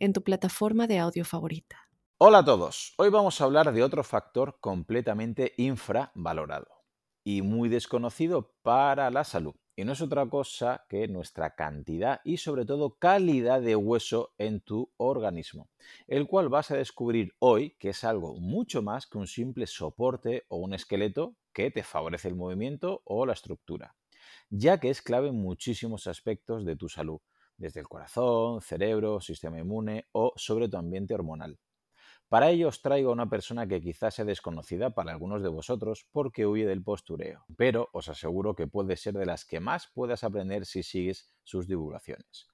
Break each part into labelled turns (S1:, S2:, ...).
S1: en tu plataforma de audio favorita.
S2: Hola a todos, hoy vamos a hablar de otro factor completamente infravalorado y muy desconocido para la salud, y no es otra cosa que nuestra cantidad y sobre todo calidad de hueso en tu organismo, el cual vas a descubrir hoy que es algo mucho más que un simple soporte o un esqueleto que te favorece el movimiento o la estructura, ya que es clave en muchísimos aspectos de tu salud, desde el corazón, cerebro, sistema inmune o sobre tu ambiente hormonal. Para ello os traigo a una persona que quizás sea desconocida para algunos de vosotros porque huye del postureo, pero os aseguro que puede ser de las que más puedas aprender si sigues sus divulgaciones.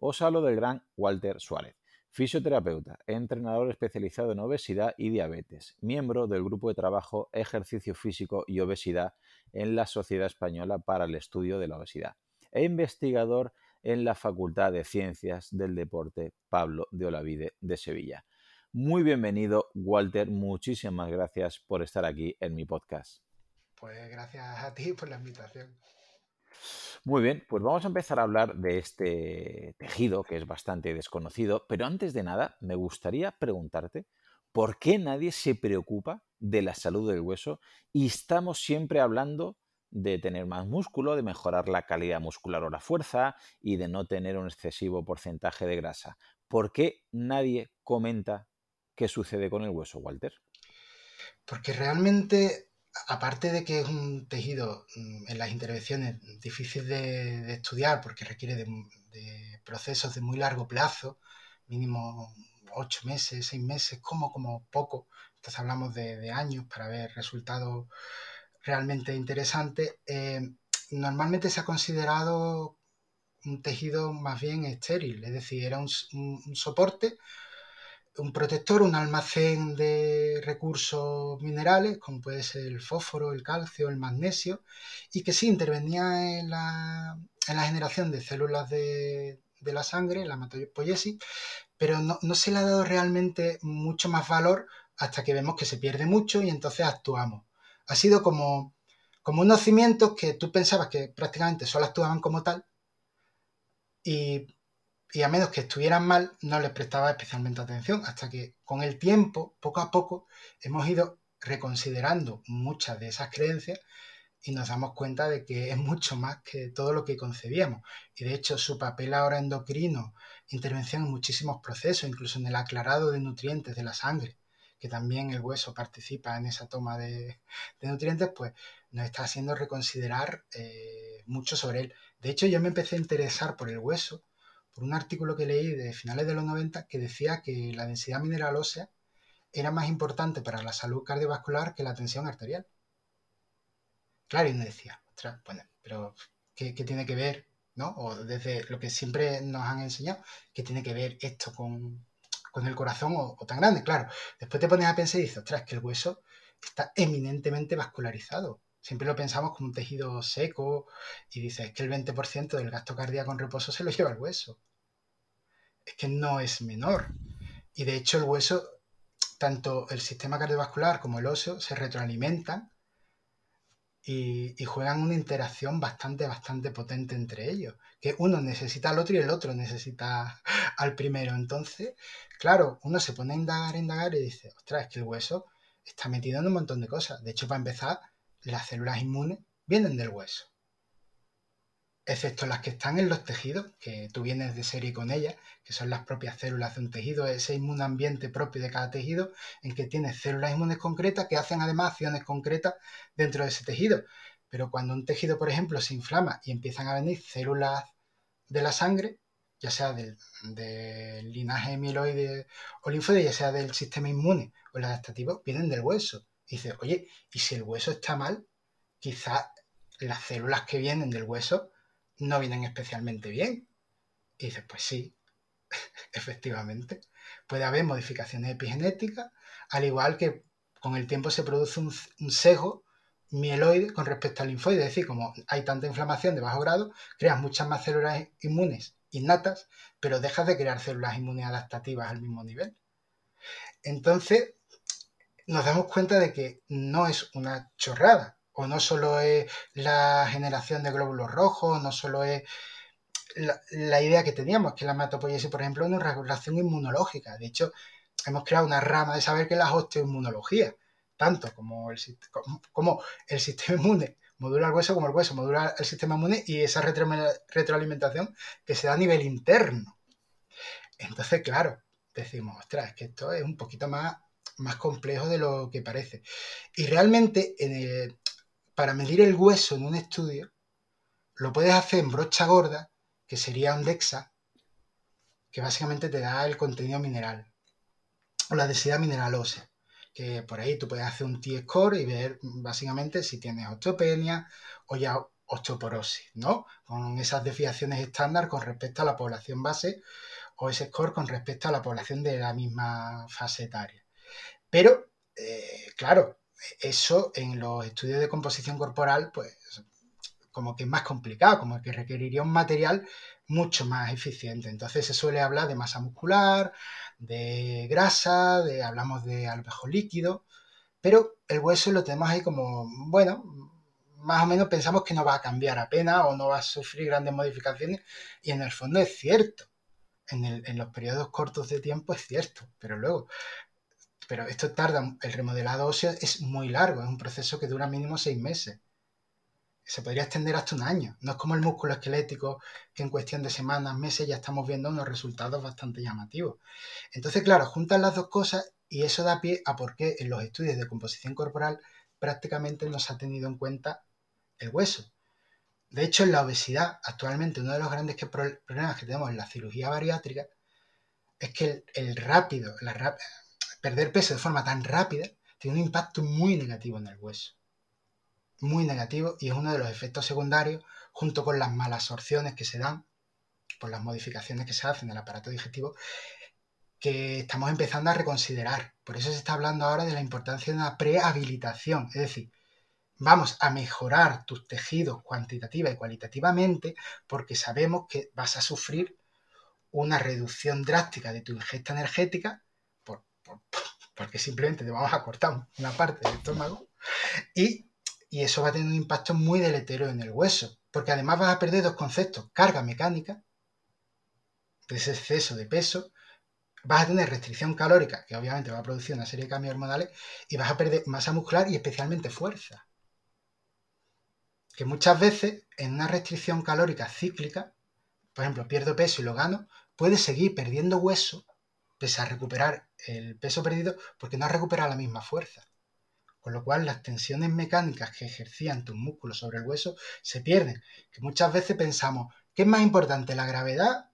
S2: Os hablo del gran Walter Suárez, fisioterapeuta, entrenador especializado en obesidad y diabetes, miembro del grupo de trabajo Ejercicio Físico y Obesidad en la Sociedad Española para el Estudio de la Obesidad e investigador en la Facultad de Ciencias del Deporte Pablo de Olavide de Sevilla. Muy bienvenido, Walter. Muchísimas gracias por estar aquí en mi podcast.
S3: Pues gracias a ti por la invitación.
S2: Muy bien, pues vamos a empezar a hablar de este tejido que es bastante desconocido, pero antes de nada me gustaría preguntarte por qué nadie se preocupa de la salud del hueso y estamos siempre hablando de tener más músculo, de mejorar la calidad muscular o la fuerza y de no tener un excesivo porcentaje de grasa. ¿Por qué nadie comenta ¿Qué sucede con el hueso, Walter?
S3: Porque realmente, aparte de que es un tejido mm, en las intervenciones difícil de, estudiar porque requiere de, procesos de muy largo plazo, mínimo ocho meses, seis meses, como, como poco, entonces hablamos de, años para ver resultados realmente interesantes, eh, normalmente se ha considerado un tejido más bien estéril, es decir, era un soporte un protector, un almacén de recursos minerales, como puede ser el fósforo, el calcio, el magnesio, y que sí intervenía en la, generación de células de, la sangre, la hematopoiesis, pero no, se le ha dado realmente mucho más valor hasta que vemos que se pierde mucho y entonces actuamos. Ha sido como, como unos cimientos que tú pensabas que prácticamente solo actuaban como tal, y y a menos que estuvieran mal, no les prestaba especialmente atención, hasta que con el tiempo, poco a poco, hemos ido reconsiderando muchas de esas creencias y nos damos cuenta de que es mucho más que todo lo que concebíamos. Y de hecho su papel ahora endocrino, intervención en muchísimos procesos, incluso en el aclarado de nutrientes de la sangre, que también el hueso participa en esa toma de, nutrientes, pues nos está haciendo reconsiderar eh, mucho sobre él. De hecho yo me empecé a interesar por el hueso por un artículo que leí de finales de los 90 que decía que la densidad mineral ósea era más importante para la salud cardiovascular que la tensión arterial. Claro, y uno decía, ostras, bueno, pero ¿qué, tiene que ver? ¿no? O desde lo que siempre nos han enseñado, ¿qué tiene que ver esto con, el corazón o, tan grande? Claro, después te pones a pensar y dices, ostras, que el hueso está eminentemente vascularizado. Siempre lo pensamos como un tejido seco y dices que el 20% del gasto cardíaco en reposo se lo lleva el hueso es que no es menor. Y de hecho el hueso, tanto el sistema cardiovascular como el óseo, se retroalimentan y, juegan una interacción bastante, bastante potente entre ellos. Que uno necesita al otro y el otro necesita al primero. Entonces, claro, uno se pone a indagar, indagar y dice, ostras, es que el hueso está metido en un montón de cosas. De hecho, para empezar, las células inmunes vienen del hueso excepto las que están en los tejidos, que tú vienes de serie con ellas, que son las propias células de un tejido, ese inmunambiente propio de cada tejido, en que tienes células inmunes concretas que hacen además acciones concretas dentro de ese tejido. Pero cuando un tejido, por ejemplo, se inflama y empiezan a venir células de la sangre, ya sea del, linaje mieloide o linfoide, ya sea del sistema inmune o el adaptativo, vienen del hueso. Y dices, oye, ¿y si el hueso está mal? Quizás las células que vienen del hueso no vienen especialmente bien. Y dices, pues sí, efectivamente, puede haber modificaciones epigenéticas, al igual que con el tiempo se produce un, un sesgo mieloide con respecto al linfoide. Es decir, como hay tanta inflamación de bajo grado, creas muchas más células inmunes innatas, pero dejas de crear células inmunes adaptativas al mismo nivel. Entonces, nos damos cuenta de que no es una chorrada, o no solo es la generación de glóbulos rojos, no solo es la, idea que teníamos, que la hematopoiesis, por ejemplo, es una regulación inmunológica. De hecho, hemos creado una rama de saber que es la osteoinmunología, tanto como el, como el sistema inmune modula el hueso, como el hueso modula el sistema inmune y esa retroalimentación que se da a nivel interno. Entonces, claro, decimos, ostras, es que esto es un poquito más, más complejo de lo que parece. Y realmente, para medir el hueso en un estudio, lo puedes hacer en brocha gorda, que sería un DEXA, que básicamente te da el contenido mineral o la densidad mineral ósea que por ahí tú puedes hacer un T-score y ver básicamente si tienes osteopenia o ya osteoporosis, ¿no? Con esas desviaciones estándar con respecto a la población base o ese score con respecto a la población de la misma fase etaria. Pero, eh, claro, eso en los estudios de composición corporal, pues como que es más complicado, como que requeriría un material mucho más eficiente. Entonces se suele hablar de masa muscular, de grasa, de, hablamos de alvejo líquido, pero el hueso lo tenemos ahí como, bueno, más o menos pensamos que no va a cambiar apenas o no va a sufrir grandes modificaciones y en el fondo es cierto. En, en los periodos cortos de tiempo es cierto, pero luego, pero esto tarda, el remodelado óseo es muy largo, es un proceso que dura mínimo seis meses se podría extender hasta un año. No es como el músculo esquelético que en cuestión de semanas, meses ya estamos viendo unos resultados bastante llamativos. Entonces, claro, juntan las dos cosas y eso da pie a por qué en los estudios de composición corporal prácticamente no se ha tenido en cuenta el hueso. De hecho, en la obesidad, actualmente uno de los grandes problemas que tenemos en la cirugía bariátrica es que el, rápido, perder peso de forma tan rápida, tiene un impacto muy negativo en el hueso muy negativo y es uno de los efectos secundarios junto con las malas absorciones que se dan por las modificaciones que se hacen del aparato digestivo que estamos empezando a reconsiderar. Por eso se está hablando ahora de la importancia de una prehabilitación, es decir, vamos a mejorar tus tejidos cuantitativa y cualitativamente porque sabemos que vas a sufrir una reducción drástica de tu ingesta energética porque simplemente te vamos a cortar una parte del estómago y eso va a tener un impacto muy deletero en el hueso, porque además vas a perder dos conceptos, carga mecánica, ese exceso de peso, vas a tener restricción calórica, que obviamente va a producir una serie de cambios hormonales, y vas a perder masa muscular y especialmente fuerza. Que muchas veces en una restricción calórica cíclica, por ejemplo, pierdo peso y lo gano, puedes seguir perdiendo hueso pese a recuperar el peso perdido porque no has recuperado la misma fuerza con lo cual las tensiones mecánicas que ejercían tus músculos sobre el hueso se pierden. Que muchas veces pensamos, ¿qué es más importante, la gravedad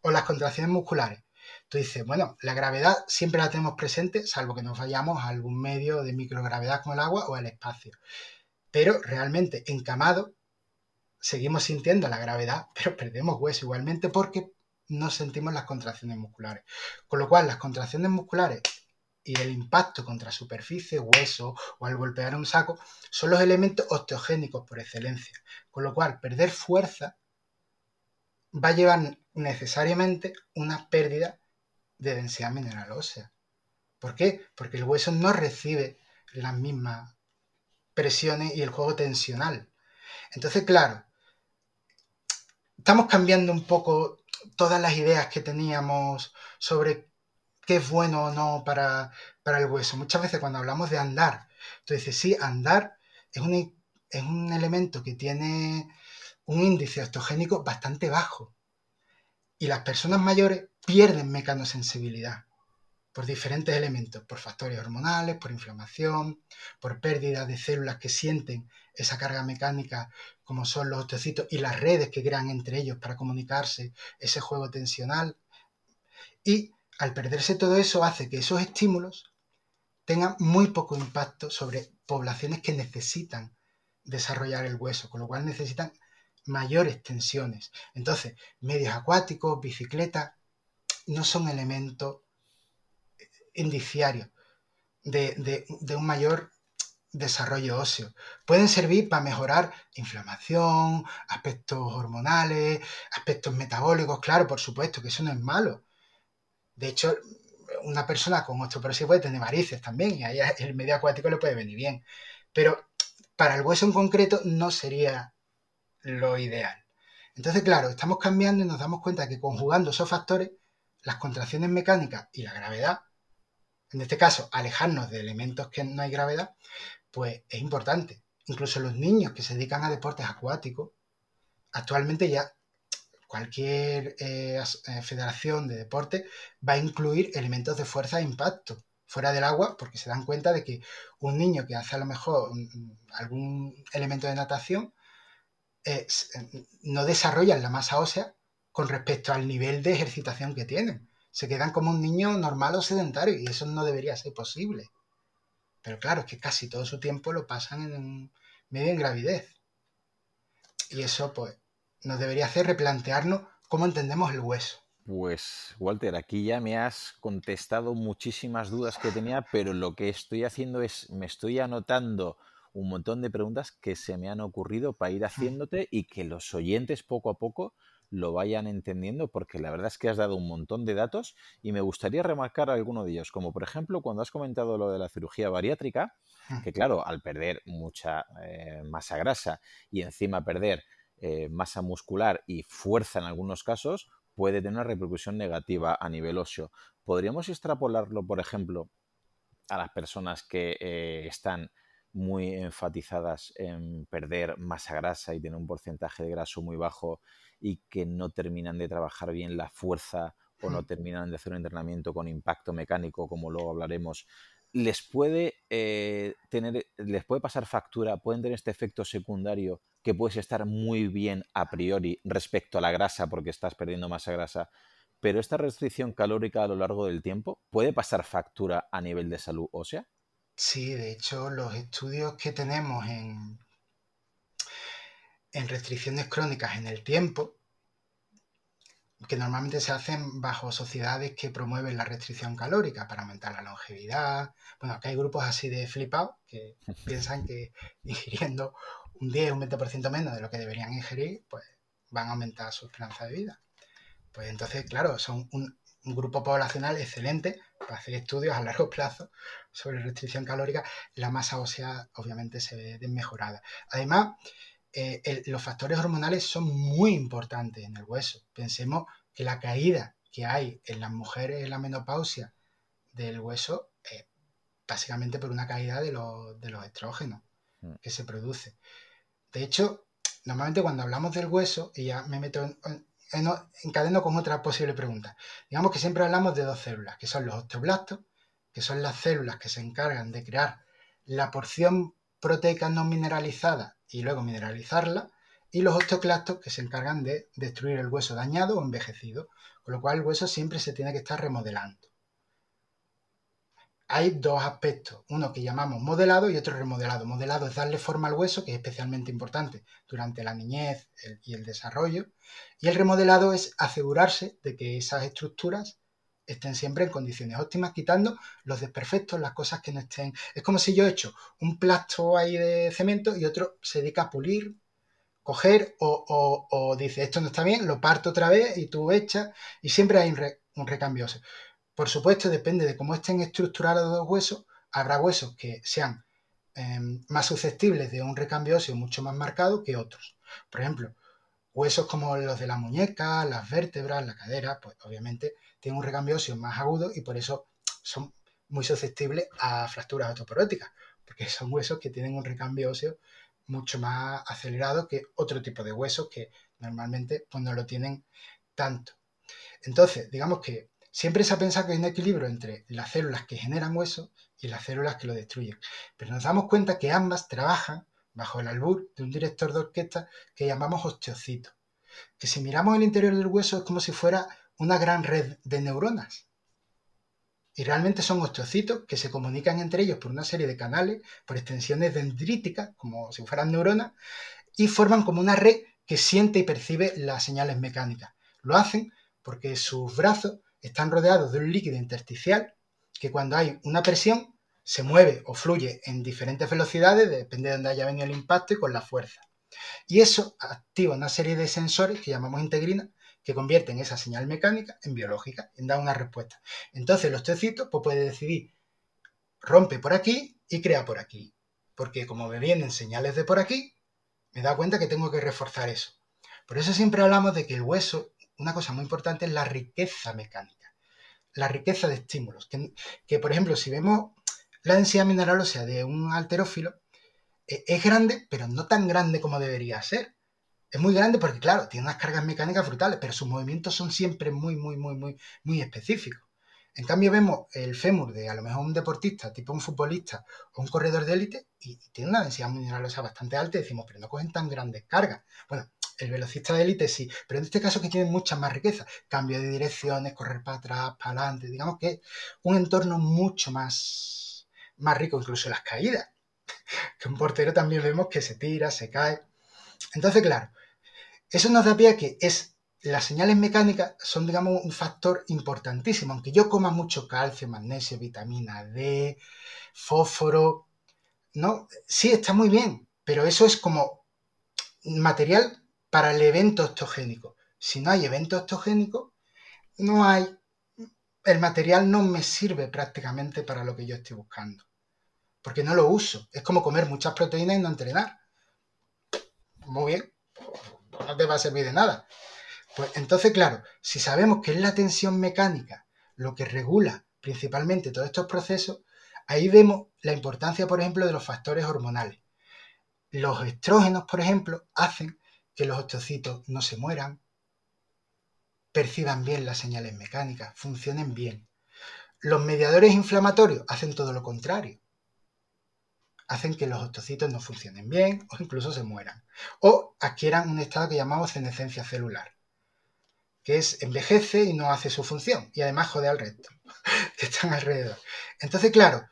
S3: o las contracciones musculares? Tú dices, bueno, la gravedad siempre la tenemos presente, salvo que nos vayamos a algún medio de microgravedad como el agua o el espacio. Pero realmente encamado seguimos sintiendo la gravedad, pero perdemos hueso igualmente porque no sentimos las contracciones musculares. Con lo cual, las contracciones musculares y el impacto contra superficie, hueso o al golpear un saco son los elementos osteogénicos por excelencia. Con lo cual, perder fuerza va a llevar necesariamente una pérdida de densidad mineral ósea. ¿Por qué? Porque el hueso no recibe las mismas presiones y el juego tensional. Entonces, claro, estamos cambiando un poco todas las ideas que teníamos sobre qué es bueno o no para, el hueso. Muchas veces cuando hablamos de andar, tú dices, sí, andar es un, es un elemento que tiene un índice osteogénico bastante bajo. Y las personas mayores pierden mecanosensibilidad por diferentes elementos, por factores hormonales, por inflamación, por pérdida de células que sienten esa carga mecánica como son los osteocitos y las redes que crean entre ellos para comunicarse, ese juego tensional. Y al perderse todo eso hace que esos estímulos tengan muy poco impacto sobre poblaciones que necesitan desarrollar el hueso, con lo cual necesitan mayores tensiones. Entonces, medios acuáticos, bicicleta, no son elementos indiciarios de, un mayor desarrollo óseo. Pueden servir para mejorar inflamación, aspectos hormonales, aspectos metabólicos, claro, por supuesto, que eso no es malo. De hecho, una persona con osteoporosis puede tener varices también, y ahí el medio acuático le puede venir bien. Pero para el hueso en concreto no sería lo ideal. Entonces, claro, estamos cambiando y nos damos cuenta que conjugando esos factores, las contracciones mecánicas y la gravedad, en este caso, alejarnos de elementos que no hay gravedad, pues es importante. Incluso los niños que se dedican a deportes acuáticos, actualmente ya cualquier eh, eh, federación de deporte va a incluir elementos de fuerza e impacto fuera del agua porque se dan cuenta de que un niño que hace a lo mejor algún elemento de natación eh, no desarrollan la masa ósea con respecto al nivel de ejercitación que tienen. Se quedan como un niño normal o sedentario y eso no debería ser posible. Pero claro, es que casi todo su tiempo lo pasan en medio en gravidez. Y eso pues nos debería hacer replantearnos cómo entendemos el hueso.
S2: Pues Walter, aquí ya me has contestado muchísimas dudas que tenía, pero lo que estoy haciendo es, me estoy anotando un montón de preguntas que se me han ocurrido para ir haciéndote y que los oyentes poco a poco lo vayan entendiendo, porque la verdad es que has dado un montón de datos y me gustaría remarcar alguno de ellos, como por ejemplo cuando has comentado lo de la cirugía bariátrica, que claro, al perder mucha eh, masa grasa y encima perder eh, masa muscular y fuerza en algunos casos, puede tener una repercusión negativa a nivel óseo. ¿Podríamos extrapolarlo, por ejemplo, a las personas que eh, están muy enfatizadas en perder masa grasa y tener un porcentaje de graso muy bajo y que no terminan de trabajar bien la fuerza o no terminan de hacer un entrenamiento con impacto mecánico, como luego hablaremos, les puede eh, tener, les puede pasar factura, pueden tener este efecto secundario que puedes estar muy bien a priori respecto a la grasa porque estás perdiendo masa grasa, pero esta restricción calórica a lo largo del tiempo puede pasar factura a nivel de salud ósea.
S3: Sí, de hecho, los estudios que tenemos en, en restricciones crónicas en el tiempo, que normalmente se hacen bajo sociedades que promueven la restricción calórica para aumentar la longevidad. Bueno, aquí hay grupos así de flipados que piensan que ingiriendo un 10 o un 20% menos de lo que deberían ingerir, pues van a aumentar su esperanza de vida. Pues entonces, claro, son un, un grupo poblacional excelente para hacer estudios a largo plazo sobre restricción calórica, la masa ósea obviamente se ve desmejorada. Además, eh, los factores hormonales son muy importantes en el hueso. Pensemos que la caída que hay en las mujeres en la menopausia del hueso es básicamente por una caída de los, de los estrógenos mm. que se produce. De hecho, normalmente cuando hablamos del hueso, y ya me meto en, encadeno con otra posible pregunta. Digamos que siempre hablamos de dos células, que son los osteoblastos, que son las células que se encargan de crear la porción proteica no mineralizada y luego mineralizarla, y los osteoclastos que se encargan de destruir el hueso dañado o envejecido, con lo cual el hueso siempre se tiene que estar remodelando hay dos aspectos, uno que llamamos modelado y otro remodelado. Modelado es darle forma al hueso, que es especialmente importante durante la niñez y el desarrollo, y el remodelado es asegurarse de que esas estructuras estén siempre en condiciones óptimas, quitando los desperfectos, las cosas que no estén. Es como si yo he hecho un plasto ahí de cemento y otro se dedica a pulir, coger o, dice esto no está bien, lo parto otra vez y tú echas y siempre hay un, recambio. Por supuesto, depende de cómo estén estructurados los huesos. Habrá huesos que sean em, más susceptibles de un recambio óseo mucho más marcado que otros. Por ejemplo, huesos como los de la muñeca, las vértebras, la cadera, pues obviamente tienen un recambio óseo más agudo y por eso son muy susceptibles a fracturas osteoporóticas, porque son huesos que tienen un recambio óseo mucho más acelerado que otro tipo de huesos que normalmente pues, no lo tienen tanto. Entonces, digamos que Siempre se ha pensado que hay un equilibrio entre las células que generan hueso y las células que lo destruyen, pero nos damos cuenta que ambas trabajan bajo el albur de un director de orquesta que llamamos osteocito, que si miramos el interior del hueso es como si fuera una gran red de neuronas. Y realmente son osteocitos que se comunican entre ellos por una serie de canales, por extensiones dendríticas, como si fueran neuronas, y forman como una red que siente y percibe las señales mecánicas. Lo hacen porque sus brazos están rodeados de un líquido intersticial que cuando hay una presión se mueve o fluye en diferentes velocidades, depende de dónde haya venido el impacto y con la fuerza. Y eso activa una serie de sensores que llamamos integrina, que convierten esa señal mecánica en biológica, en dar una respuesta. Entonces los tecitos pues, puede decidir, rompe por aquí y crea por aquí. Porque como me vienen señales de por aquí, me da cuenta que tengo que reforzar eso. Por eso siempre hablamos de que el hueso, una cosa muy importante es la riqueza mecánica, la riqueza de estímulos. Que, que por ejemplo, si vemos la densidad mineral sea, de un alterófilo, e, es grande, pero no tan grande como debería ser. Es muy grande porque, claro, tiene unas cargas mecánicas brutales, pero sus movimientos son siempre muy, muy, muy, muy, muy específicos. En cambio, vemos el fémur de a lo mejor un deportista, tipo un futbolista o un corredor de élite, y, tiene una densidad mineralosa bastante alta y decimos, pero no cogen tan grandes cargas. Bueno, el velocista de élite sí, pero en este caso que tiene mucha más riqueza. Cambio de direcciones, correr para atrás, para adelante, digamos que es un entorno mucho más, más rico, incluso las caídas que un portero también vemos que se tira, se cae. Entonces, claro, eso nos da que es, las señales mecánicas son, digamos, un factor importantísimo. Aunque yo coma mucho calcio, magnesio, vitamina D, fósforo, ¿no? Sí, está muy bien, pero eso es como material para el evento octogénico. Si no hay evento octogénico, no hay, el material no me sirve prácticamente para lo que yo estoy buscando porque no lo uso. Es como comer muchas proteínas y no entrenar. Muy bien, no te va a servir de nada. Pues entonces, claro, si sabemos que es la tensión mecánica lo que regula principalmente todos estos procesos, ahí vemos la importancia, por ejemplo, de los factores hormonales. Los estrógenos, por ejemplo, hacen que los osteocitos no se mueran, perciban bien las señales mecánicas, funcionen bien. Los mediadores inflamatorios hacen todo lo contrario hacen que los ostocitos no funcionen bien o incluso se mueran. O adquieran un estado que llamamos senescencia celular, que es envejece y no hace su función y además jode al resto que están alrededor. Entonces, claro,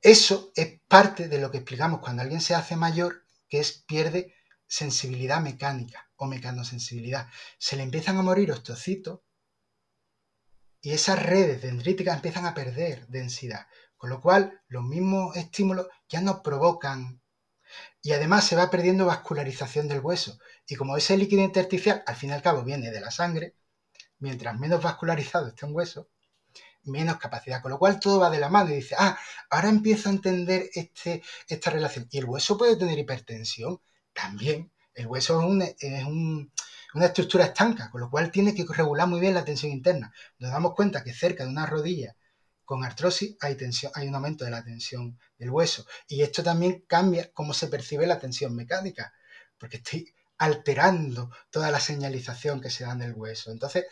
S3: eso es parte de lo que explicamos cuando alguien se hace mayor, que es pierde sensibilidad mecánica o mecanosensibilidad. Se le empiezan a morir ostocitos y esas redes dendríticas empiezan a perder densidad. Con lo cual, los mismos estímulos ya no provocan. Y además se va perdiendo vascularización del hueso. Y como ese líquido intersticial, al fin y al cabo, viene de la sangre, mientras menos vascularizado esté un hueso, menos capacidad. Con lo cual todo va de la mano y dice, ah, ahora empiezo a entender este, esta relación. Y el hueso puede tener hipertensión también. El hueso es, es una estructura estanca, con lo cual tiene que regular muy bien la tensión interna. Nos damos cuenta que cerca de una rodilla con artrosis hay, tensión, hay un aumento de la tensión del hueso. Y esto también cambia cómo se percibe la tensión mecánica, porque estoy alterando toda la señalización que se da en el hueso. Entonces,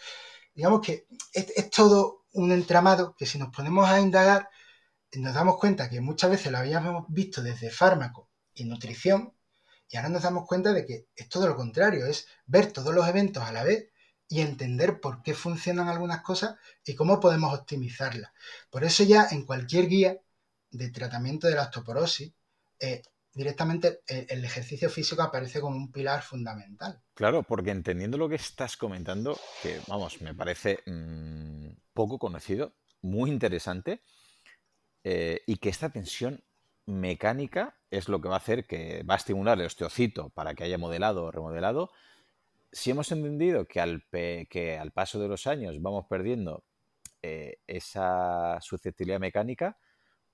S3: digamos que es, todo un entramado que si nos ponemos a indagar, nos damos cuenta que muchas veces lo habíamos visto desde fármaco y nutrición, y ahora nos damos cuenta de que es todo lo contrario, es ver todos los eventos a la vez y entender por qué funcionan algunas cosas y cómo podemos optimizarlas. Por eso ya en cualquier guía de tratamiento de la osteoporosis, eh, directamente el, ejercicio físico aparece como un pilar fundamental.
S2: Claro, porque entendiendo lo que estás comentando, que vamos, me parece mm, poco conocido, muy interesante, eh, y que esta tensión mecánica es lo que va a hacer que va a estimular el osteocito para que haya modelado o remodelado, si hemos entendido que al, que al paso de los años vamos perdiendo eh, esa susceptibilidad mecánica,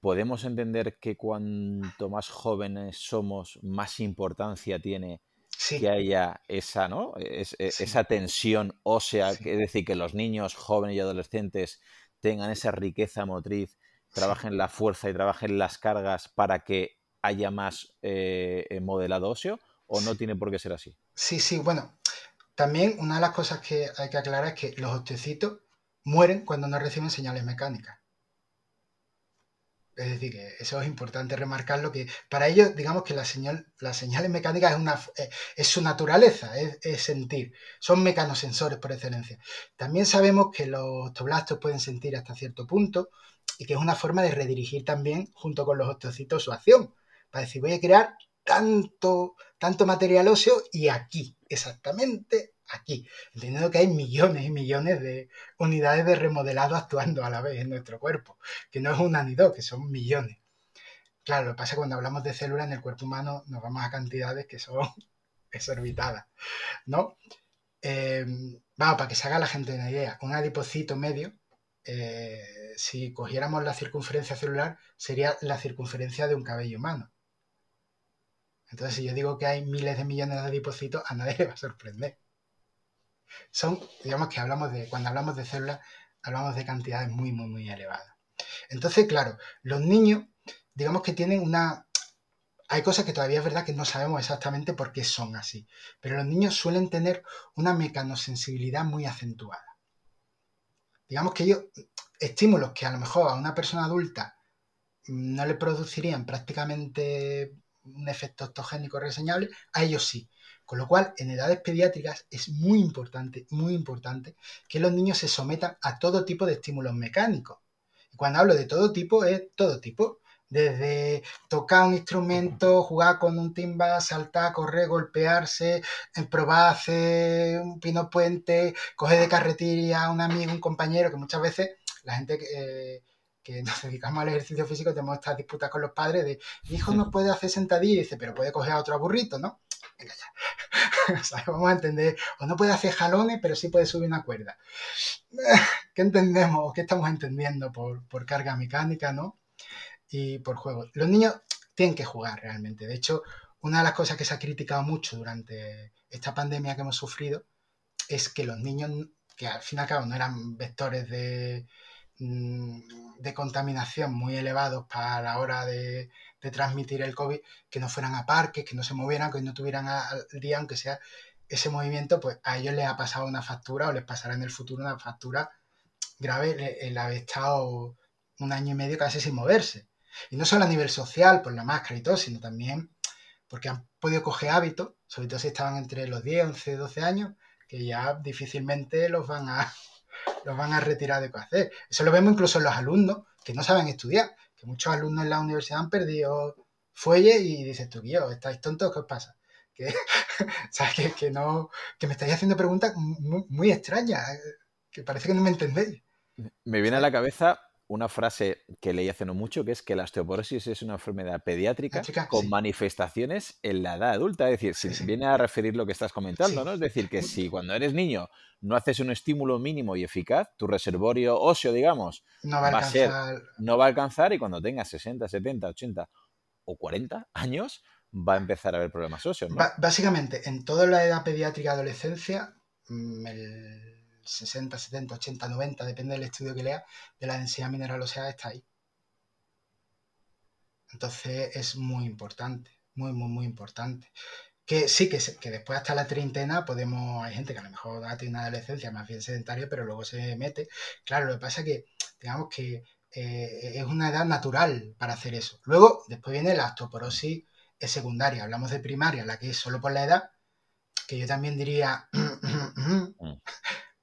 S2: podemos entender que cuanto más jóvenes somos, más importancia tiene que haya esa, ¿no? E, esa tensión ósea, es decir, que los niños, jóvenes y adolescentes tengan esa riqueza motriz, trabajen la fuerza y trabajen las cargas para que haya más eh, modelado óseo, o no tiene por qué ser así.
S3: Sí, sí, bueno, también una de las cosas que hay que aclarar es que los osteocitos mueren cuando no reciben señales mecánicas. Es decir, que eso es importante remarcarlo, que para ellos, digamos que señal, las señales mecánicas es, eh, es su naturaleza, es, sentir. Son mecanosensores por excelencia. También sabemos que los osteoblastos pueden sentir hasta cierto punto y que es una forma de redirigir también, junto con los osteocitos, su acción. Para decir, voy a crear tanto, tanto material óseo y aquí, exactamente aquí, entendiendo que hay millones y millones de unidades de remodelado actuando a la vez en nuestro cuerpo, que no es una ni dos, que son millones. Claro, lo que pasa es que cuando hablamos de células en el cuerpo humano nos vamos a cantidades que son exorbitadas, ¿no? Eh, vamos, para que se haga la gente una idea, un adipocito medio, eh, si cogiéramos la circunferencia celular, sería la circunferencia de un cabello humano. Entonces, si yo digo que hay miles de millones de adipocitos, a nadie le va a sorprender. Son, digamos que hablamos de, cuando hablamos de células, hablamos de cantidades muy, muy, muy elevadas. Entonces, claro, los niños, digamos que tienen una... Hay cosas que todavía es verdad que no sabemos exactamente por qué son así, pero los niños suelen tener una mecanosensibilidad muy acentuada. Digamos que ellos, estímulos que a lo mejor a una persona adulta no le producirían prácticamente un efecto octogénico reseñable, a ellos sí. Con lo cual, en edades pediátricas es muy importante, muy importante que los niños se sometan a todo tipo de estímulos mecánicos. Y cuando hablo de todo tipo, es todo tipo. Desde tocar un instrumento, jugar con un timba, saltar, correr, golpearse, probar hacer un pino puente, coger de carretilla a un amigo, un compañero, que muchas veces la gente que, que nos dedicamos al ejercicio físico tenemos estas disputas con los padres de mi hijo no puede hacer sentadilla y dice, pero puede coger a otro burrito, ¿no? Venga ya. vamos a entender, o no puede hacer jalones, pero sí puede subir una cuerda. ¿Qué entendemos o qué estamos entendiendo por, por carga mecánica, ¿no? Y por juego. Los niños tienen que jugar realmente. De hecho, una de las cosas que se ha criticado mucho durante esta pandemia que hemos sufrido es que los niños, que al fin y al cabo no eran vectores de, de contaminación muy elevados para la hora de, transmitir el COVID, que no fueran a parques, que no se movieran, que no tuvieran al día, aunque sea ese movimiento, pues a ellos les ha pasado una factura o les pasará en el futuro una factura grave el haber estado un año y medio casi sin moverse. Y no solo a nivel social, por la máscara y todo, sino también porque han podido coger hábitos, sobre todo si estaban entre los 10, 11, 12 años, que ya difícilmente los van a, los van a retirar de hacer. Eso lo vemos incluso en los alumnos que no saben estudiar, que muchos alumnos en la universidad han perdido fuelle y dices tú, yo, ¿estáis tontos? ¿Qué os pasa? Que, ¿sabes? Que, no, que me estáis haciendo preguntas muy, muy extrañas, que parece que no me entendéis.
S2: Me viene a la cabeza una frase que leí hace no mucho, que es que la osteoporosis es una enfermedad pediátrica con manifestaciones en la edad adulta. Es decir, si viene a referir lo que estás comentando, ¿no? Es decir, que si cuando eres niño no haces un estímulo mínimo y eficaz, tu reservorio óseo, digamos,
S3: no va, a alcanzar...
S2: no va a alcanzar y cuando tengas 60, 70, 80 o 40 años va a empezar a haber problemas óseos.
S3: Básicamente, en toda la edad pediátrica adolescencia, mm, el 60, 70, 80, 90, depende del estudio que lea, de la densidad mineral ósea está ahí. Entonces es muy importante, muy, muy, muy importante. Que sí, que, que después hasta la treintena podemos, hay gente que a lo mejor ha tenido una adolescencia más bien sedentaria, pero luego se mete. Claro, lo que pasa es que, digamos que eh, es una edad natural para hacer eso. Luego, después viene la osteoporosis secundaria. Hablamos de primaria, la que es solo por la edad, que yo también diría, mm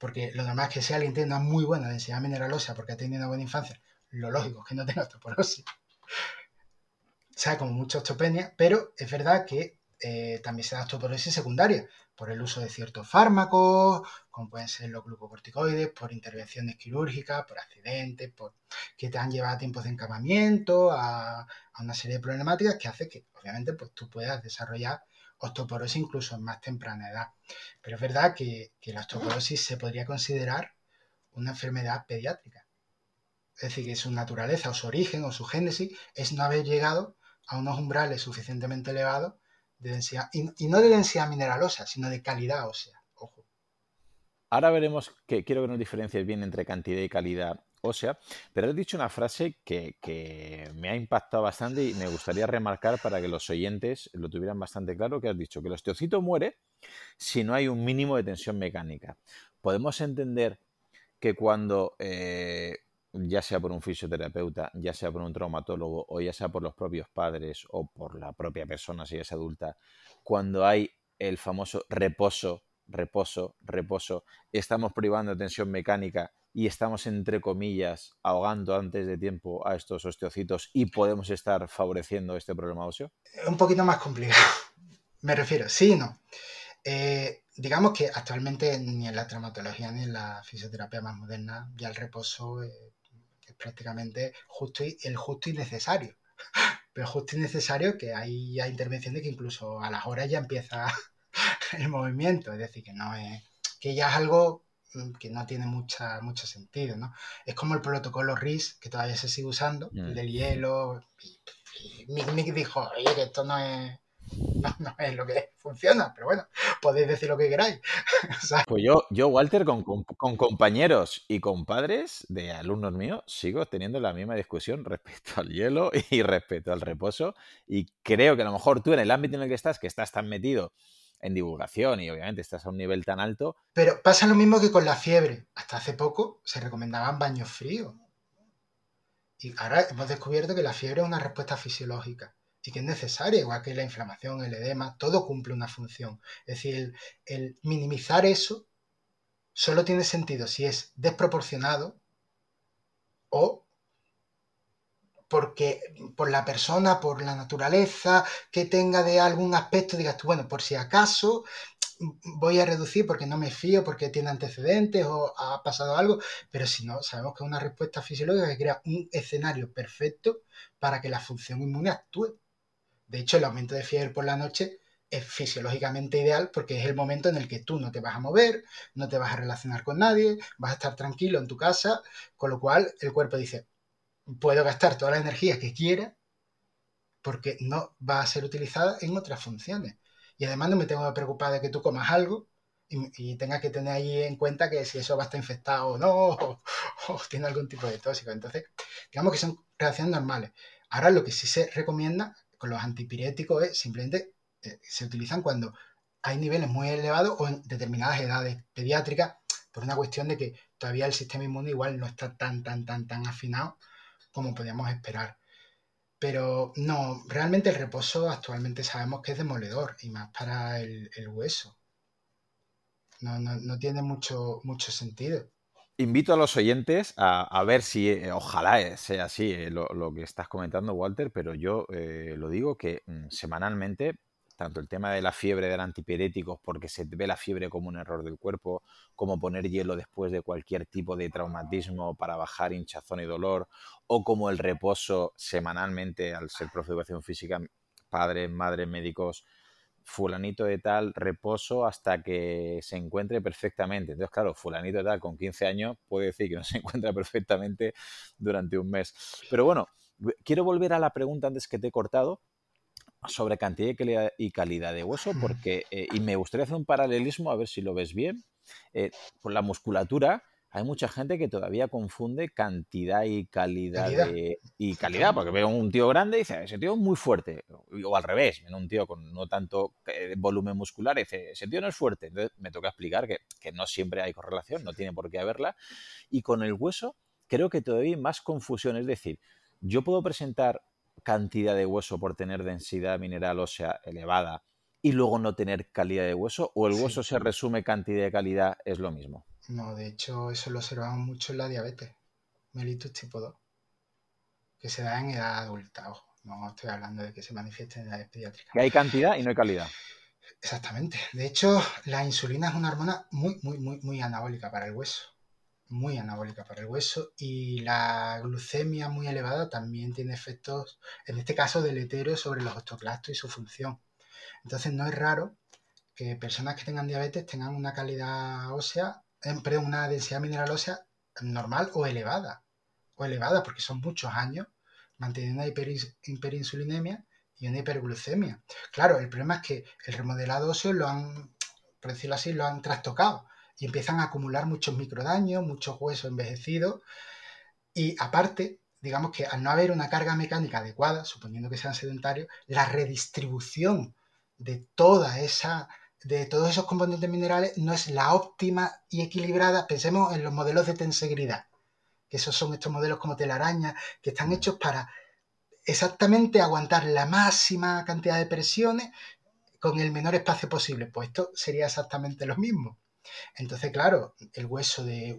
S3: porque lo normal es que sea alguien tiene una muy buena densidad mineralosa porque ha tenido una buena infancia, lo lógico es que no tenga osteoporosis. O sea, como mucha osteopenia, pero es verdad que eh, también se da osteoporosis secundaria por el uso de ciertos fármacos, como pueden ser los glucocorticoides, por intervenciones quirúrgicas, por accidentes, por que te han llevado a tiempos de encamamiento, a, a, una serie de problemáticas que hace que, obviamente, pues tú puedas desarrollar osteoporosis incluso en más temprana edad. Pero es verdad que, la osteoporosis se podría considerar una enfermedad pediátrica. Es decir, que su naturaleza o su origen o su génesis es no haber llegado a unos umbrales suficientemente elevados de densidad, y, no de densidad mineralosa, sino de calidad ósea. Ojo.
S2: Ahora veremos que quiero que nos diferencies bien entre cantidad y calidad ósea, pero has dicho una frase que, me ha impactado bastante y me gustaría remarcar para que los oyentes lo tuvieran bastante claro, que has dicho que el osteocito muere si no hay un mínimo de tensión mecánica. Podemos entender que cuando, eh, ya sea por un fisioterapeuta, ya sea por un traumatólogo o ya sea por los propios padres o por la propia persona si es adulta, cuando hay el famoso reposo, reposo, reposo, estamos privando de tensión mecánica y estamos, entre comillas, ahogando antes de tiempo a estos osteocitos y podemos estar favoreciendo este problema óseo?
S3: Un poquito más complicado. Me refiero, sí y no. Eh, digamos que actualmente ni en la traumatología ni en la fisioterapia más moderna ya el reposo es prácticamente justo y, el justo y necesario. Pero justo y necesario que hay ya intervenciones que incluso a las horas ya empieza el movimiento, es decir, que no es que ya es algo que no tiene mucha, mucho sentido, ¿no? Es como el protocolo RIS, que todavía se sigue usando, el mm. del hielo. Y, Nick dijo, oye, que esto no es, no, es lo que funciona, pero bueno, podéis decir lo que queráis.
S2: Pues yo, yo Walter, con, compañeros y compadres de alumnos míos, sigo teniendo la misma discusión respecto al hielo y respecto al reposo. Y creo que a lo mejor tú en el ámbito en el que estás, que estás tan metido en divulgación y obviamente estás a un nivel tan alto.
S3: Pero pasa lo mismo que con la fiebre. Hasta hace poco se recomendaban baños fríos. Y ahora hemos descubierto que la fiebre es una respuesta fisiológica y que es necesaria, igual que la inflamación, el edema, todo cumple una función. Es decir, el, minimizar eso solo tiene sentido si es desproporcionado o porque por la persona, por la naturaleza que tenga de algún aspecto, digas tú, bueno, por si acaso voy a reducir porque no me fío, porque tiene antecedentes o ha pasado algo, pero si no, sabemos que es una respuesta fisiológica que crea un escenario perfecto para que la función inmune actúe. De hecho, el aumento de fiebre por la noche es fisiológicamente ideal porque es el momento en el que tú no te vas a mover, no te vas a relacionar con nadie, vas a estar tranquilo en tu casa, con lo cual el cuerpo dice, puedo gastar toda la energía que quiera porque no va a ser utilizada en otras funciones. Y además no me tengo que preocupar de que tú comas algo y, tengas que tener ahí en cuenta que si eso va a estar infectado o no, o tiene algún tipo de tóxico. Entonces, digamos que son reacciones normales. Ahora lo que sí se recomienda con los antipiréticos es simplemente eh, se utilizan cuando hay niveles muy elevados o en determinadas edades pediátricas, por una cuestión de que todavía el sistema inmune igual no está tan, tan, tan, tan afinado como podíamos esperar. Pero no, realmente el reposo actualmente sabemos que es demoledor y más para el, hueso. No, tiene mucho, mucho sentido
S2: invito a los oyentes a, ver si, eh, ojalá sea así eh, lo, que estás comentando, Walter, pero yo eh, lo digo que mm, semanalmente, tanto el tema de la fiebre del antipiréticos, porque se ve la fiebre como un error del cuerpo, como poner hielo después de cualquier tipo de traumatismo para bajar hinchazón y dolor, o como el reposo semanalmente, al ser profe de educación física, padres, madres, médicos, fulanito de tal reposo hasta que se encuentre perfectamente. Entonces, claro, fulanito de tal con 15 años puede decir que no se encuentra perfectamente durante un mes. Pero bueno, quiero volver a la pregunta antes que te he cortado sobre cantidad y calidad de hueso, porque, eh, y me gustaría hacer un paralelismo, a ver si lo ves bien, eh, con la musculatura hay mucha gente que todavía confunde cantidad y calidad, y calidad, porque veo un tío grande y dice, ese tío es muy fuerte, o al revés, un tío con no tanto eh, volumen muscular y dice, ese tío no es fuerte. Entonces me toca explicar que, no siempre hay correlación, no tiene por qué haberla. Y con el hueso creo que todavía hay más confusión, es decir, yo puedo presentar cantidad de hueso por tener densidad mineral ósea elevada y luego no tener calidad de hueso, o el hueso se resume cantidad y calidad es lo mismo.
S3: No, de hecho, eso lo observamos mucho en la diabetes, mellitus tipo 2, que se da en edad adulta, ojo. No estoy hablando de que se manifieste en edad pediátrica.
S2: Que hay cantidad y no hay calidad.
S3: Exactamente. De hecho, la insulina es una hormona muy, muy, muy, muy anabólica para el hueso. Muy anabólica para el hueso. Y la glucemia muy elevada también tiene efectos, en este caso, deleterios sobre los osteoclastos y su función. Entonces, no es raro que personas que tengan diabetes tengan una calidad ósea perdón, una densidad mineral ósea normal o elevada. O elevada, porque son muchos años manteniendo una hiperinsulinemia y una hiperglucemia. Claro, el problema es que el remodelado óseo lo han, por decirlo así, lo han trastocado y empiezan a acumular muchos microdaños, muchos huesos envejecidos. Y aparte, digamos que al no haber una carga mecánica adecuada, suponiendo que sean sedentarios, la redistribución de toda esa de todos esos componentes minerales no es la óptima y equilibrada. Pensemos en los modelos de tensegridad, que esos son estos modelos como telaraña, que están hechos para exactamente aguantar la máxima cantidad de presiones con el menor espacio posible. Pues esto sería exactamente lo mismo. Entonces, claro, el hueso de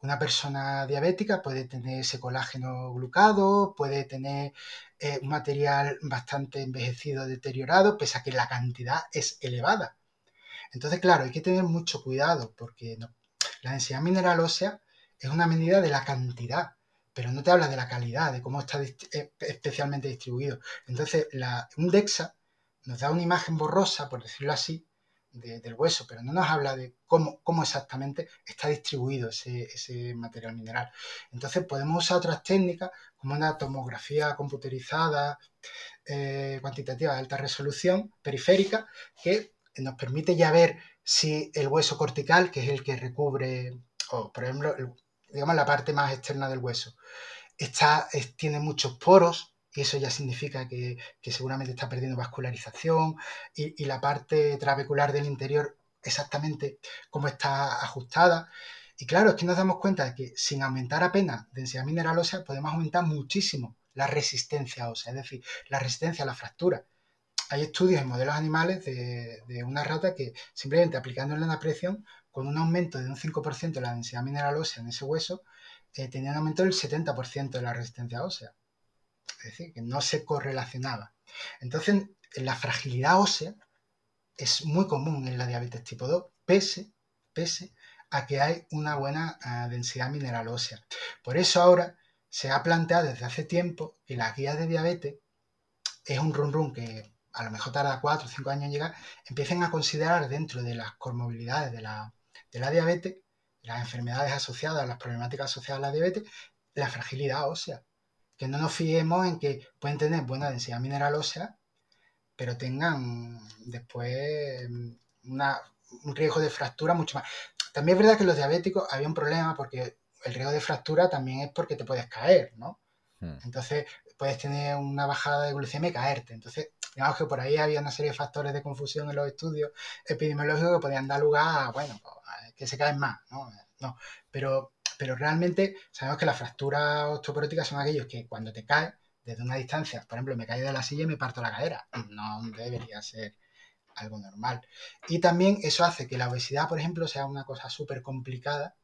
S3: una persona diabética puede tener ese colágeno glucado, puede tener eh, un material bastante envejecido, deteriorado, pese a que la cantidad es elevada. Entonces, claro, hay que tener mucho cuidado porque la densidad mineral ósea es una medida de la cantidad, pero no te habla de la calidad, de cómo está eh, especialmente distribuido. Entonces, un DEXA nos da una imagen borrosa, por decirlo así, del hueso, pero no nos habla de cómo, cómo exactamente está distribuido ese, material mineral. Entonces podemos usar otras técnicas como una tomografía computerizada eh, cuantitativa de alta resolución periférica que nos permite ya ver si el hueso cortical, que es el que recubre, o por ejemplo, digamos la parte más externa del hueso, está, tiene muchos poros eso ya significa que, seguramente está perdiendo vascularización y, la parte trabecular del interior exactamente cómo está ajustada. Y claro, es que nos damos cuenta de que sin aumentar apenas densidad mineral ósea podemos aumentar muchísimo la resistencia ósea, es decir, la resistencia a la fractura. Hay estudios en modelos animales de, una rata que simplemente aplicándole una presión, con un aumento de un 5% de la densidad mineral ósea en ese hueso, eh, tenía un aumento del 70% de la resistencia ósea es decir, que no se correlacionaba. Entonces, la fragilidad ósea es muy común en la diabetes tipo 2, pese, pese a que hay una buena ah, densidad mineral ósea. Por eso ahora se ha planteado desde hace tiempo que la guía de diabetes es un run run que a lo mejor tarda 4 o 5 años en llegar, empiecen a considerar dentro de las comorbilidades de la, de la diabetes, las enfermedades asociadas, las problemáticas asociadas a la diabetes, la fragilidad ósea que no nos fiemos en que pueden tener buena densidad mineral ósea, pero tengan después un riesgo de fractura mucho más. También es verdad que los diabéticos había un problema porque el riesgo de fractura también es porque te puedes caer, ¿no? Hmm. Entonces puedes tener una bajada de glucemia y caerte. Entonces, digamos que por ahí había una serie de factores de confusión en los estudios epidemiológicos que podían dar lugar a, bueno, que se caen más, ¿no? no. Pero pero realmente sabemos que las fracturas osteoporóticas son aquellos que cuando te caes desde una distancia, por ejemplo, me caí de la silla y me parto la cadera. No debería ser algo normal. Y también eso hace que la obesidad, por ejemplo, sea una cosa súper complicada,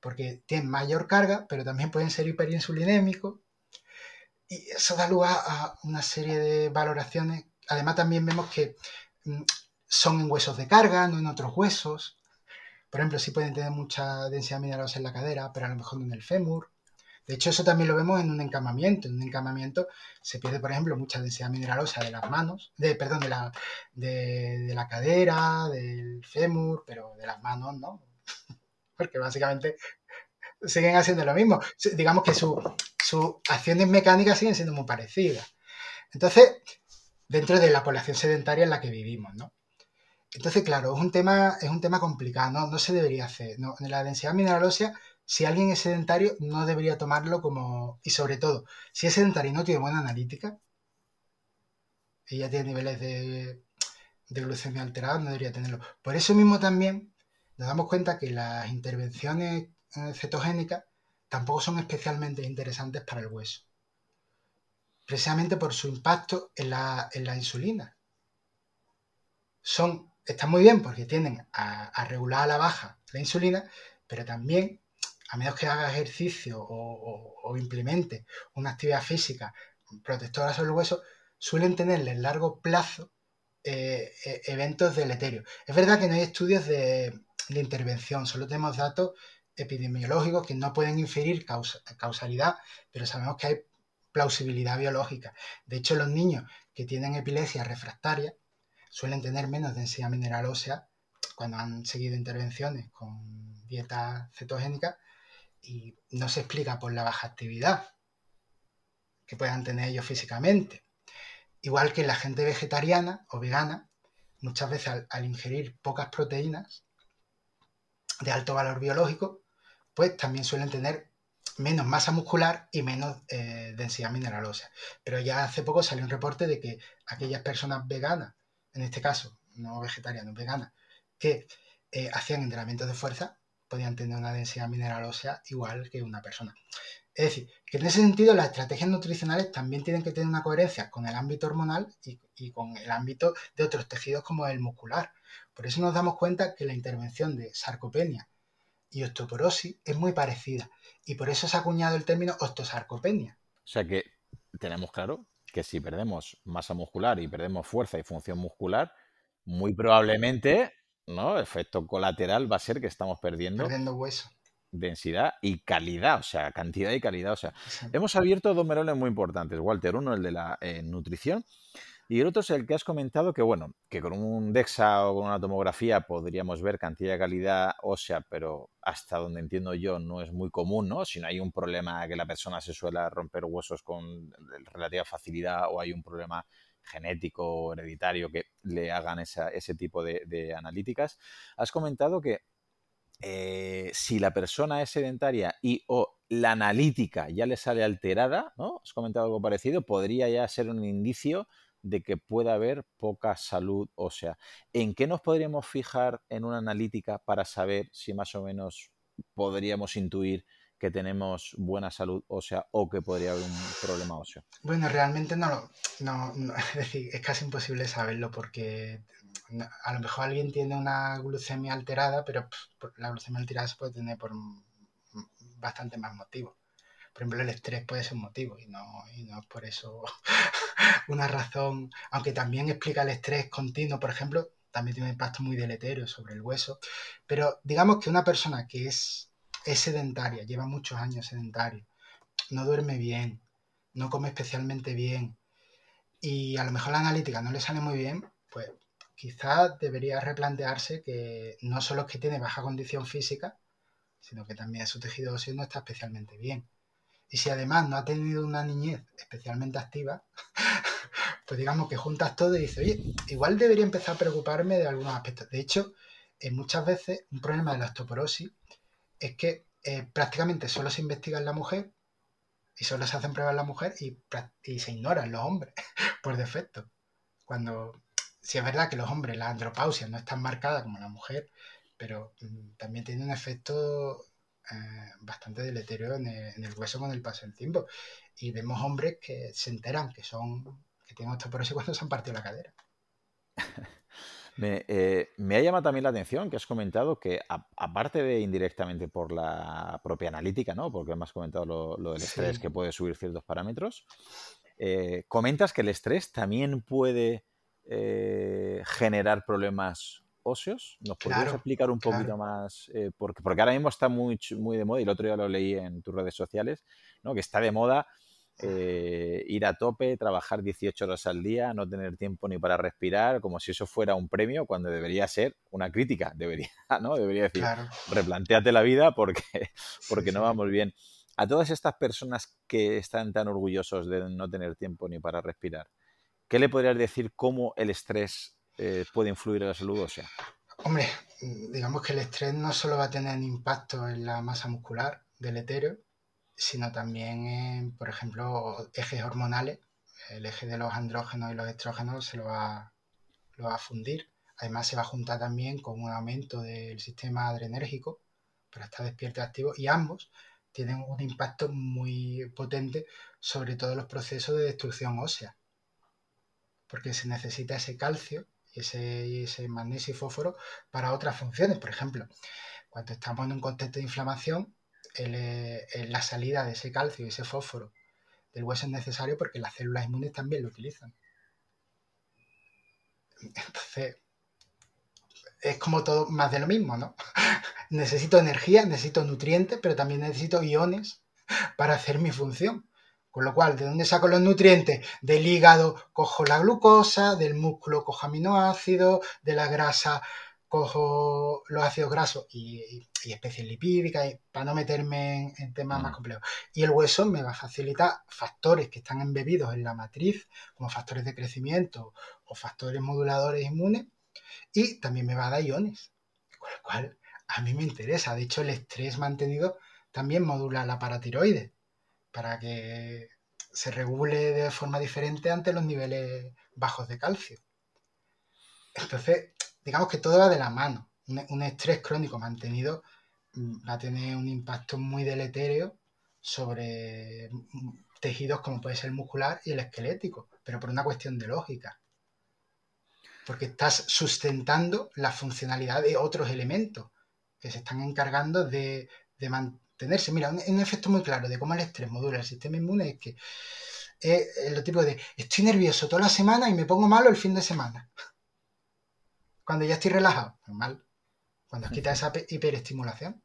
S3: porque tienen mayor carga, pero también pueden ser hiperinsulinémicos. Y eso da lugar a una serie de valoraciones. Además, también vemos que mm, son en huesos de carga, no en otros huesos. Por ejemplo, sí pueden tener mucha densidad mineralosa en la cadera, pero a lo mejor no en el fémur. De hecho, eso también lo vemos en un encamamiento. En un encamamiento se pierde, por ejemplo, mucha densidad mineralosa de las manos, de, perdón, de la, de, la cadera, del fémur, pero de las manos no. Porque básicamente siguen haciendo lo mismo. Digamos que sus acciones mecánicas siguen siendo muy parecidas. Entonces, dentro de la población sedentaria en la que vivimos, ¿no? Entonces, claro, es un tema, es un tema complicado, no, se debería hacer. En la densidad mineral ósea, si alguien es sedentario, no debería tomarlo como. Y sobre todo, si es sedentario y no tiene buena analítica, y ya tiene niveles de, de glucemia alterados, no debería tenerlo. Por eso mismo también nos damos cuenta que las intervenciones eh, cetogénicas tampoco son especialmente interesantes para el hueso. Precisamente por su impacto en la, en la insulina. Son está muy bien porque tienden a, regular a la baja la insulina, pero también, a menos que haga ejercicio o, implemente una actividad física protectora sobre el hueso, suelen tener en largo plazo eh, e, eventos deleterios. Es verdad que no hay estudios de, intervención, solo tenemos datos epidemiológicos que no pueden inferir causalidad, pero sabemos que hay plausibilidad biológica. De hecho, los niños que tienen epilepsia refractaria suelen tener menos densidad mineral ósea cuando han seguido intervenciones con dieta cetogénica y no se explica por la baja actividad que puedan tener ellos físicamente. Igual que la gente vegetariana o vegana, muchas veces al, ingerir pocas proteínas de alto valor biológico, pues también suelen tener menos masa muscular y menos eh, densidad mineral ósea. Pero ya hace poco salió un reporte de que aquellas personas veganas en este caso, no vegetariana, vegana, que eh, hacían entrenamientos de fuerza, podían tener una densidad mineral ósea igual que una persona. Es decir, que en ese sentido las estrategias nutricionales también tienen que tener una coherencia con el ámbito hormonal y, y, con el ámbito de otros tejidos como el muscular. Por eso nos damos cuenta que la intervención de sarcopenia y osteoporosis es muy parecida y por eso se ha acuñado el término osteosarcopenia.
S2: O sea que tenemos claro que si perdemos masa muscular y perdemos fuerza y función muscular, muy probablemente ¿no? Efecto colateral va a ser que estamos perdiendo,
S3: perdiendo hueso.
S2: densidad y calidad, o sea, cantidad y calidad. O sea, hemos abierto dos melones muy importantes, Walter. Uno, el de la eh, nutrición, y el otro es el que has comentado que, bueno, que con un DEXA o con una tomografía podríamos ver cantidad y calidad ósea, pero hasta donde entiendo yo no es muy común, ¿no? Si no hay un problema que la persona se suele romper huesos con relativa facilidad o hay un problema genético o hereditario que le hagan ese tipo de, analíticas. Has comentado que eh, si la persona es sedentaria y o la analítica ya le sale alterada, ¿no? Has comentado algo parecido, podría ya ser un indicio de que pueda haber poca salud ósea. ¿En qué nos podríamos fijar en una analítica para saber si más o menos podríamos intuir que tenemos buena salud ósea o que podría haber un problema óseo?
S3: Bueno, realmente no, no, es decir, es casi imposible saberlo porque a lo mejor alguien tiene una glucemia alterada, pero la glucemia alterada se puede tener por bastante más motivos. Por ejemplo, el estrés puede ser un motivo y no, y no es por eso una razón, aunque también explica el estrés continuo, por ejemplo, también tiene un impacto muy deleterio sobre el hueso, pero digamos que una persona que es, es sedentaria, lleva muchos años sedentario, no duerme bien, no come especialmente bien y a lo mejor la analítica no le sale muy bien, pues quizás debería replantearse que no solo es que tiene baja condición física, sino que también su tejido óseo no está especialmente bien. Y si además no ha tenido una niñez especialmente activa, pues digamos que juntas todo y dices, oye, igual debería empezar a preocuparme de algunos aspectos. De hecho, eh, muchas veces un problema de la osteoporosis es que eh, prácticamente solo se investiga en la mujer y solo se hacen pruebas en la mujer y, se ignoran los hombres por defecto. Cuando, si es verdad que los hombres, la andropausia no es tan marcada como la mujer, pero mm, también tiene un efecto eh, bastante deleterio en el, hueso con el paso del tiempo. Y vemos hombres que se enteran que son que tienen osteoporosis cuando se han partido la cadera.
S2: Eh, me, ha llamado también la atención que has comentado que, aparte de indirectamente por la propia analítica, ¿no? porque me has comentado lo, del estrés que puede subir ciertos parámetros, eh, comentas que el estrés también puede generar problemas óseos. ¿Nos podrías explicar un poquito más? Eh, porque, porque ahora mismo está muy, muy de moda, y el otro día lo leí en tus redes sociales, ¿no? que está de moda eh, ir a tope, trabajar 18 horas al día, no tener tiempo ni para respirar, como si eso fuera un premio, cuando debería ser una crítica, debería, ¿no? Debería decir, replanteate la vida porque, porque no vamos bien. A todas estas personas que están tan orgullosos de no tener tiempo ni para respirar, ¿qué le podrías decir cómo el estrés eh, puede influir en la salud ósea?
S3: Hombre, digamos que el estrés no solo va a tener impacto en la masa muscular del etéreo, sino también en, por ejemplo, ejes hormonales. El eje de los andrógenos y los estrógenos se lo va, lo va a fundir. Además, se va a juntar también con un aumento del sistema adrenérgico para estar despierto y activo. Y ambos tienen un impacto muy potente sobre todos los procesos de destrucción ósea. Porque se necesita ese calcio ese, ese magnesio y fósforo para otras funciones. Por ejemplo, cuando estamos en un contexto de inflamación, la salida de ese calcio y ese fósforo del hueso es necesario porque las células inmunes también lo utilizan. Entonces, es como todo más de lo mismo, ¿no? necesito energía, necesito nutrientes, pero también necesito iones para hacer mi función. Con lo cual, ¿de dónde saco los nutrientes? Del hígado cojo la glucosa, del músculo cojo aminoácidos, de la grasa cojo los ácidos grasos y, especies lipídicas, para no meterme en, temas más mm. complejos. Y el hueso me va a facilitar factores que están embebidos en la matriz, como factores de crecimiento o factores moduladores inmunes, y también me va a dar iones. Con lo cual, a mí me interesa. De hecho, el estrés mantenido también modula la paratiroides para que se regule de forma diferente ante los niveles bajos de calcio. Entonces, digamos que todo va de la mano. Un, estrés crónico mantenido mm, va a tener un impacto muy deleterio sobre tejidos como puede ser el muscular y el esquelético, pero por una cuestión de lógica. Porque estás sustentando la funcionalidad de otros elementos que se están encargando de, de, tenerse. Mira, un, efecto muy claro de cómo el estrés modula el sistema inmune es que es lo tipo de estoy nervioso toda la semana y me pongo malo el fin de semana. Cuando ya estoy relajado, normal. Cuando quita esa hiperestimulación.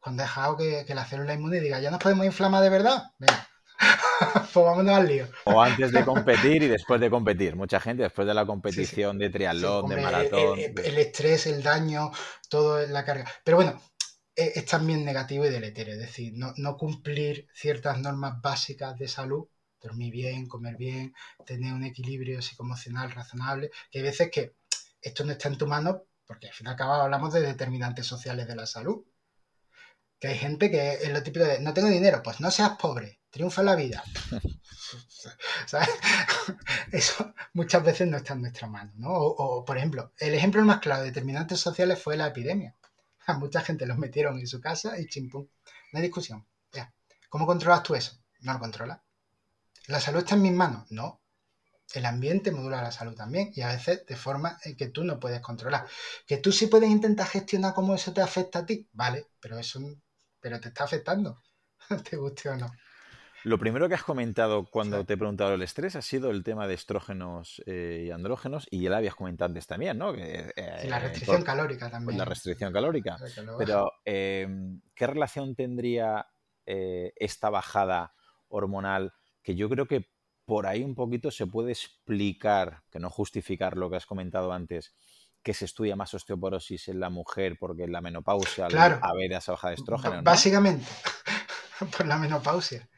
S3: Cuando he dejado que, la célula inmune diga, ya nos podemos inflamar de verdad. Venga. pues vámonos al lío.
S2: O antes de competir y después de competir. Mucha gente después de la competición de triatlón, de maratón.
S3: El, estrés, el daño, todo la carga. Pero bueno, es, también negativo y deleterio. Es decir, no, no cumplir ciertas normas básicas de salud dormir bien, comer bien, tener un equilibrio psicoemocional razonable, que hay veces que esto no está en tu mano, porque al fin y al cabo hablamos de determinantes sociales de la salud. Que hay gente que es lo típico de, no tengo dinero, pues no seas pobre, triunfa la vida. Eso muchas veces no está en nuestra mano, ¿no? O, por ejemplo, el ejemplo más claro de determinantes sociales fue la epidemia. A mucha gente los metieron en su casa y chimpum. No hay discusión. Ya. ¿Cómo controlas tú eso? No lo controlas. ¿La salud está en mis manos? No. El ambiente modula la salud también y a veces de forma que tú no puedes controlar. Que tú sí puedes intentar gestionar cómo eso te afecta a ti, vale, pero eso pero te está afectando, te guste o no.
S2: Lo primero que has comentado cuando te he preguntado el estrés ha sido el tema de estrógenos eh, y andrógenos, y ya lo habías comentado antes también, ¿no?
S3: Eh, la restricción calórica también.
S2: La restricción calórica. Pero, em, ¿qué relación tendría eh, esta bajada hormonal que yo creo que por ahí un poquito se puede explicar, que no justificar lo que has comentado antes, que se estudia más osteoporosis en la mujer porque en la menopausia
S3: claro.
S2: a ver esa baja de estrógeno.
S3: Básicamente, por la menopausia.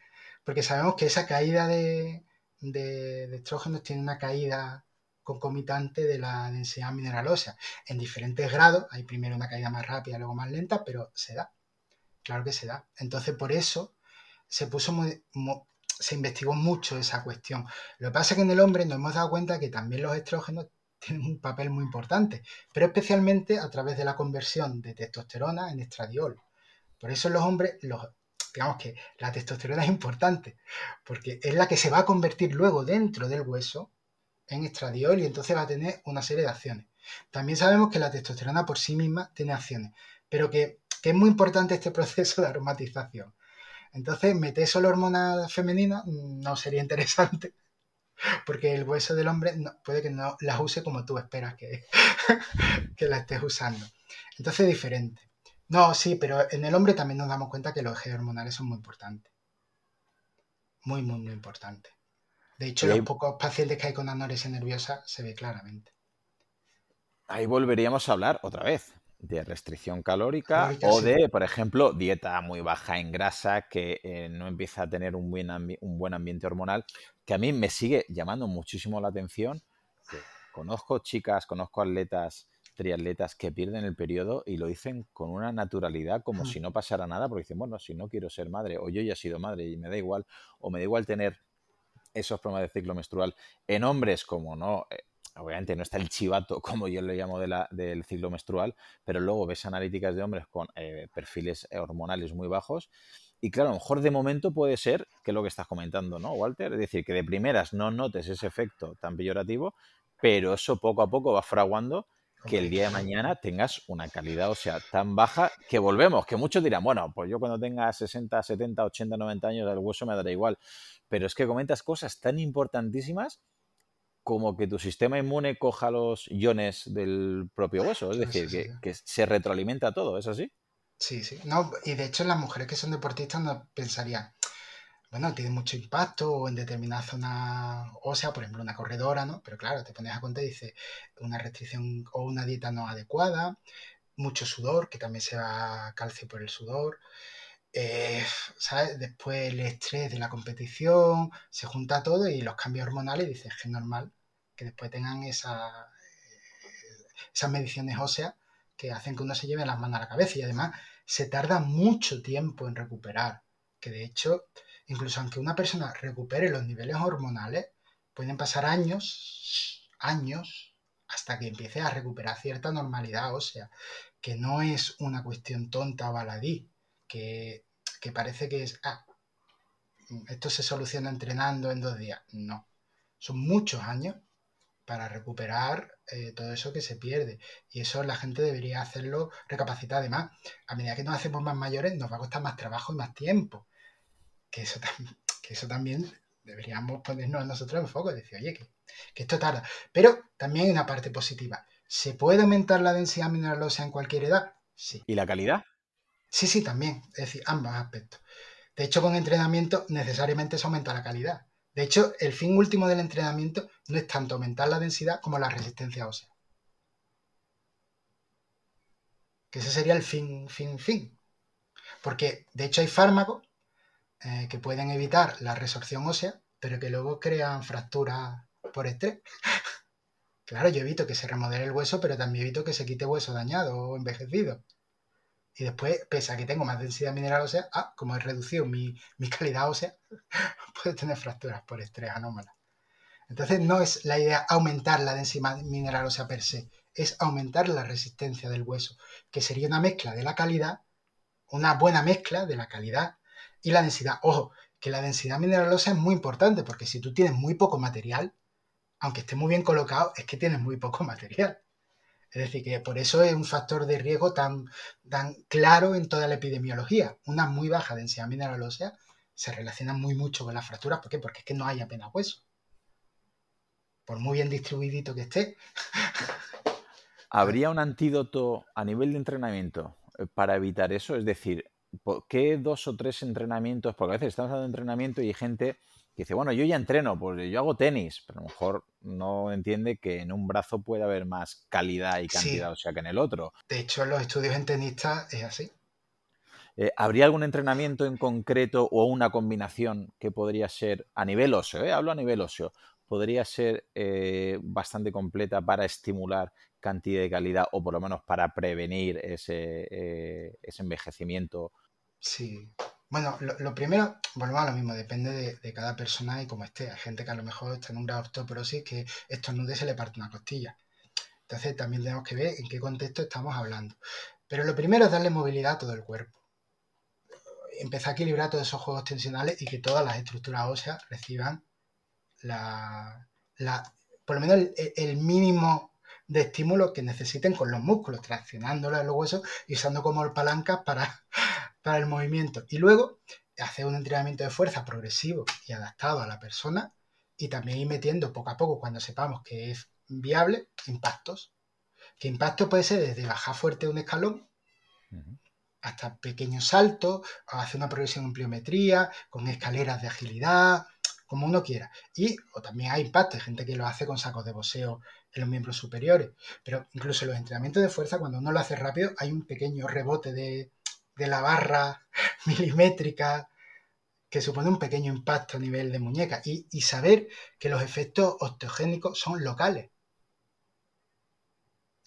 S3: Porque sabemos que esa caída de, de, estrógenos tiene una caída concomitante de la densidad mineral ósea. En diferentes grados, hay primero una caída más rápida, luego más lenta, pero se da. Claro que se da. Entonces, por eso se puso muy, se investigó mucho esa cuestión. Lo que pasa es que en el hombre nos hemos dado cuenta que también los estrógenos tienen un papel muy importante, pero especialmente a través de la conversión de testosterona en estradiol. Por eso los hombres, los, digamos que la testosterona es importante, porque es la que se va a convertir luego dentro del hueso en estradiol y entonces va a tener una serie de acciones. También sabemos que la testosterona por sí misma tiene acciones, pero que, que es muy importante este proceso de aromatización. Entonces, meter solo hormonas femeninas no sería interesante, porque el hueso del hombre puede que no las use como tú esperas que, que la estés usando. Entonces, es diferente. No, sí, pero en el hombre también nos damos cuenta que los ejes hormonales son muy importantes. Muy, muy, muy importantes. De hecho, los pocos pacientes que hay con anorexia nerviosa se ve claramente.
S2: Ahí volveríamos a hablar otra vez de restricción calórica, o de, por ejemplo, dieta muy baja en grasa que eh, no empieza a tener un buen, un buen ambiente hormonal, que a mí me sigue llamando muchísimo la atención. conozco chicas, conozco atletas, triatletas que pierden el periodo y lo dicen con una naturalidad como si no pasara nada, porque dicen, bueno, si no quiero ser madre, o yo ya he sido madre y me da igual, o me da igual tener esos problemas de ciclo menstrual en hombres como no, eh, obviamente no está el chivato, como yo le llamo de la, del ciclo menstrual, pero luego ves analíticas de hombres con eh, perfiles hormonales muy bajos. Y claro, a lo mejor de momento puede ser que lo que estás comentando, ¿no, Walter? Es decir, que de primeras no notes ese efecto tan peyorativo, pero eso poco a poco va fraguando que el día de mañana tengas una calidad, o sea, tan baja que volvemos, que muchos dirán, bueno, pues yo cuando tenga 60, 70, 80, 90 años el hueso me dará igual. Pero es que comentas cosas tan importantísimas como que tu sistema inmune coja los iones del propio hueso, es decir, que, se retroalimenta todo, ¿es así?
S3: Sí, sí. No, y de hecho las mujeres que son deportistas no pensarían, bueno, tiene mucho impacto o en determinada zona ósea, por ejemplo, una corredora, ¿no? Pero claro, te pones a cuenta y dice una restricción o una dieta no adecuada, mucho sudor, que también se va calcio por el sudor, eh, ¿sabes? Después el estrés de la competición, se junta todo y los cambios hormonales, dices que es normal que después tengan esa, esas mediciones óseas que hacen que uno se lleve las manos a la cabeza y además se tarda mucho tiempo en recuperar, que de hecho, incluso aunque una persona recupere los niveles hormonales, pueden pasar años, años, hasta que empiece a recuperar cierta normalidad ósea, que no es una cuestión tonta o baladí, que, parece que es, ah, esto se soluciona entrenando en dos días. No, son muchos años para recuperar eh, todo eso que se pierde. Y eso la gente debería hacerlo recapacitar. Además, a medida que nos hacemos más mayores, nos va a costar más trabajo y más tiempo. Que eso, que eso también deberíamos ponernos nosotros en foco. Decir, oye, que, que esto tarda. Pero también hay una parte positiva. ¿Se puede aumentar la densidad mineral ósea en cualquier edad? Sí.
S2: ¿Y la calidad?
S3: Sí, sí, también. Es decir, ambos aspectos. De hecho, con entrenamiento necesariamente se aumenta la calidad. De hecho, el fin último del entrenamiento no es tanto aumentar la densidad como la resistencia ósea. Que ese sería el fin, fin, fin. Porque, de hecho, hay fármacos eh, que pueden evitar la resorción ósea, pero que luego crean fracturas por estrés. claro, yo evito que se remodele el hueso, pero también evito que se quite hueso dañado o envejecido. Y después, pese a que tengo más densidad mineral ósea, ah, como he reducido mi, calidad ósea, puedo tener fracturas por estrés anómalas. Entonces no es la idea aumentar la densidad mineral ósea per se, es aumentar la resistencia del hueso, que sería una mezcla de la calidad, una buena mezcla de la calidad y la densidad. Ojo, que la densidad mineral ósea es muy importante, porque si tú tienes muy poco material, aunque esté muy bien colocado, es que tienes muy poco material. Es decir, que por eso es un factor de riesgo tan, tan claro en toda la epidemiología. Una muy baja densidad mineral ósea se relaciona muy mucho con las fracturas. ¿Por qué? Porque es que no hay apenas hueso. Por muy bien distribuidito que esté.
S2: ¿Habría un antídoto a nivel de entrenamiento eh, para evitar eso? Es decir, ¿qué dos o tres entrenamientos? Porque a veces estamos hablando de entrenamiento y hay gente dice, bueno, yo ya entreno, pues yo hago tenis, pero a lo mejor no entiende que en un brazo puede haber más calidad y cantidad, o sea, que en el otro.
S3: De hecho, en los estudios en tenistas es así.
S2: Eh, ¿Habría algún entrenamiento en concreto o una combinación que podría ser a nivel óseo? Eh? Hablo a nivel óseo. Podría ser eh, bastante completa para estimular cantidad y calidad o por lo menos para prevenir ese, ese envejecimiento.
S3: Sí, bueno, lo, primero, volvemos a lo mismo, depende de, cada persona y cómo esté. Hay gente que a lo mejor está en un grado de osteoporosis que estornude y se le parte una costilla. Entonces también tenemos que ver en qué contexto estamos hablando. Pero lo primero es darle movilidad a todo el cuerpo. Empezar a equilibrar todos esos juegos tensionales y que todas las estructuras óseas reciban la, por lo menos el, mínimo de estímulo que necesiten con los músculos, traccionándolos los huesos y usando como palancas para, para el movimiento. Y luego hacer un entrenamiento de fuerza progresivo y adaptado a la persona y también ir metiendo poco a poco cuando sepamos que es viable impactos. Que impacto puede ser desde bajar fuerte un escalón hasta pequeños saltos, o hacer una progresión en pliometría, con escaleras de agilidad, como uno quiera. Y o también hay impactos, hay gente que lo hace con sacos de boxeo en los miembros superiores. Pero incluso en los entrenamientos de fuerza, cuando uno lo hace rápido, hay un pequeño rebote de, de la barra milimétrica que supone un pequeño impacto a nivel de muñeca y, saber que los efectos osteogénicos son locales.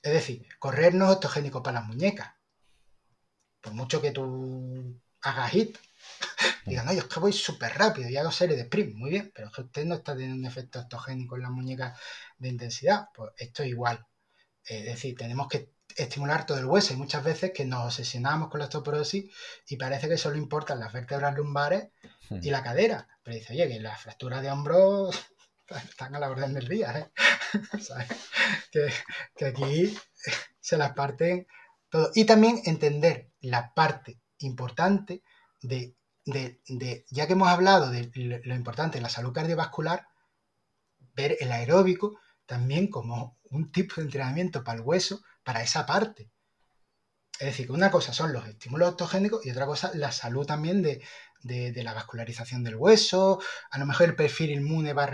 S3: Es decir, correr no es osteogénico para las muñecas. Por mucho que tú hagas hit, digan, no, yo es que voy súper rápido y hago serie de sprint, muy bien, pero es que usted no está teniendo un efecto osteogénico en las muñecas de intensidad. Pues esto es igual. Es decir, tenemos que estimular todo el hueso. y muchas veces que nos obsesionamos con la osteoporosis y parece que solo importan las vértebras lumbares y hmm. la cadera. Pero dice, oye, que las fracturas de hombros están a la orden del día. ¿eh? que, aquí se las parten todo. Y también entender la parte importante de, de, ya que hemos hablado de lo importante de la salud cardiovascular, ver el aeróbico también como un tipo de entrenamiento para el hueso para esa parte. Es decir, que una cosa son los estímulos autogénicos y otra cosa la salud también de, la vascularización del hueso. A lo mejor el perfil inmune va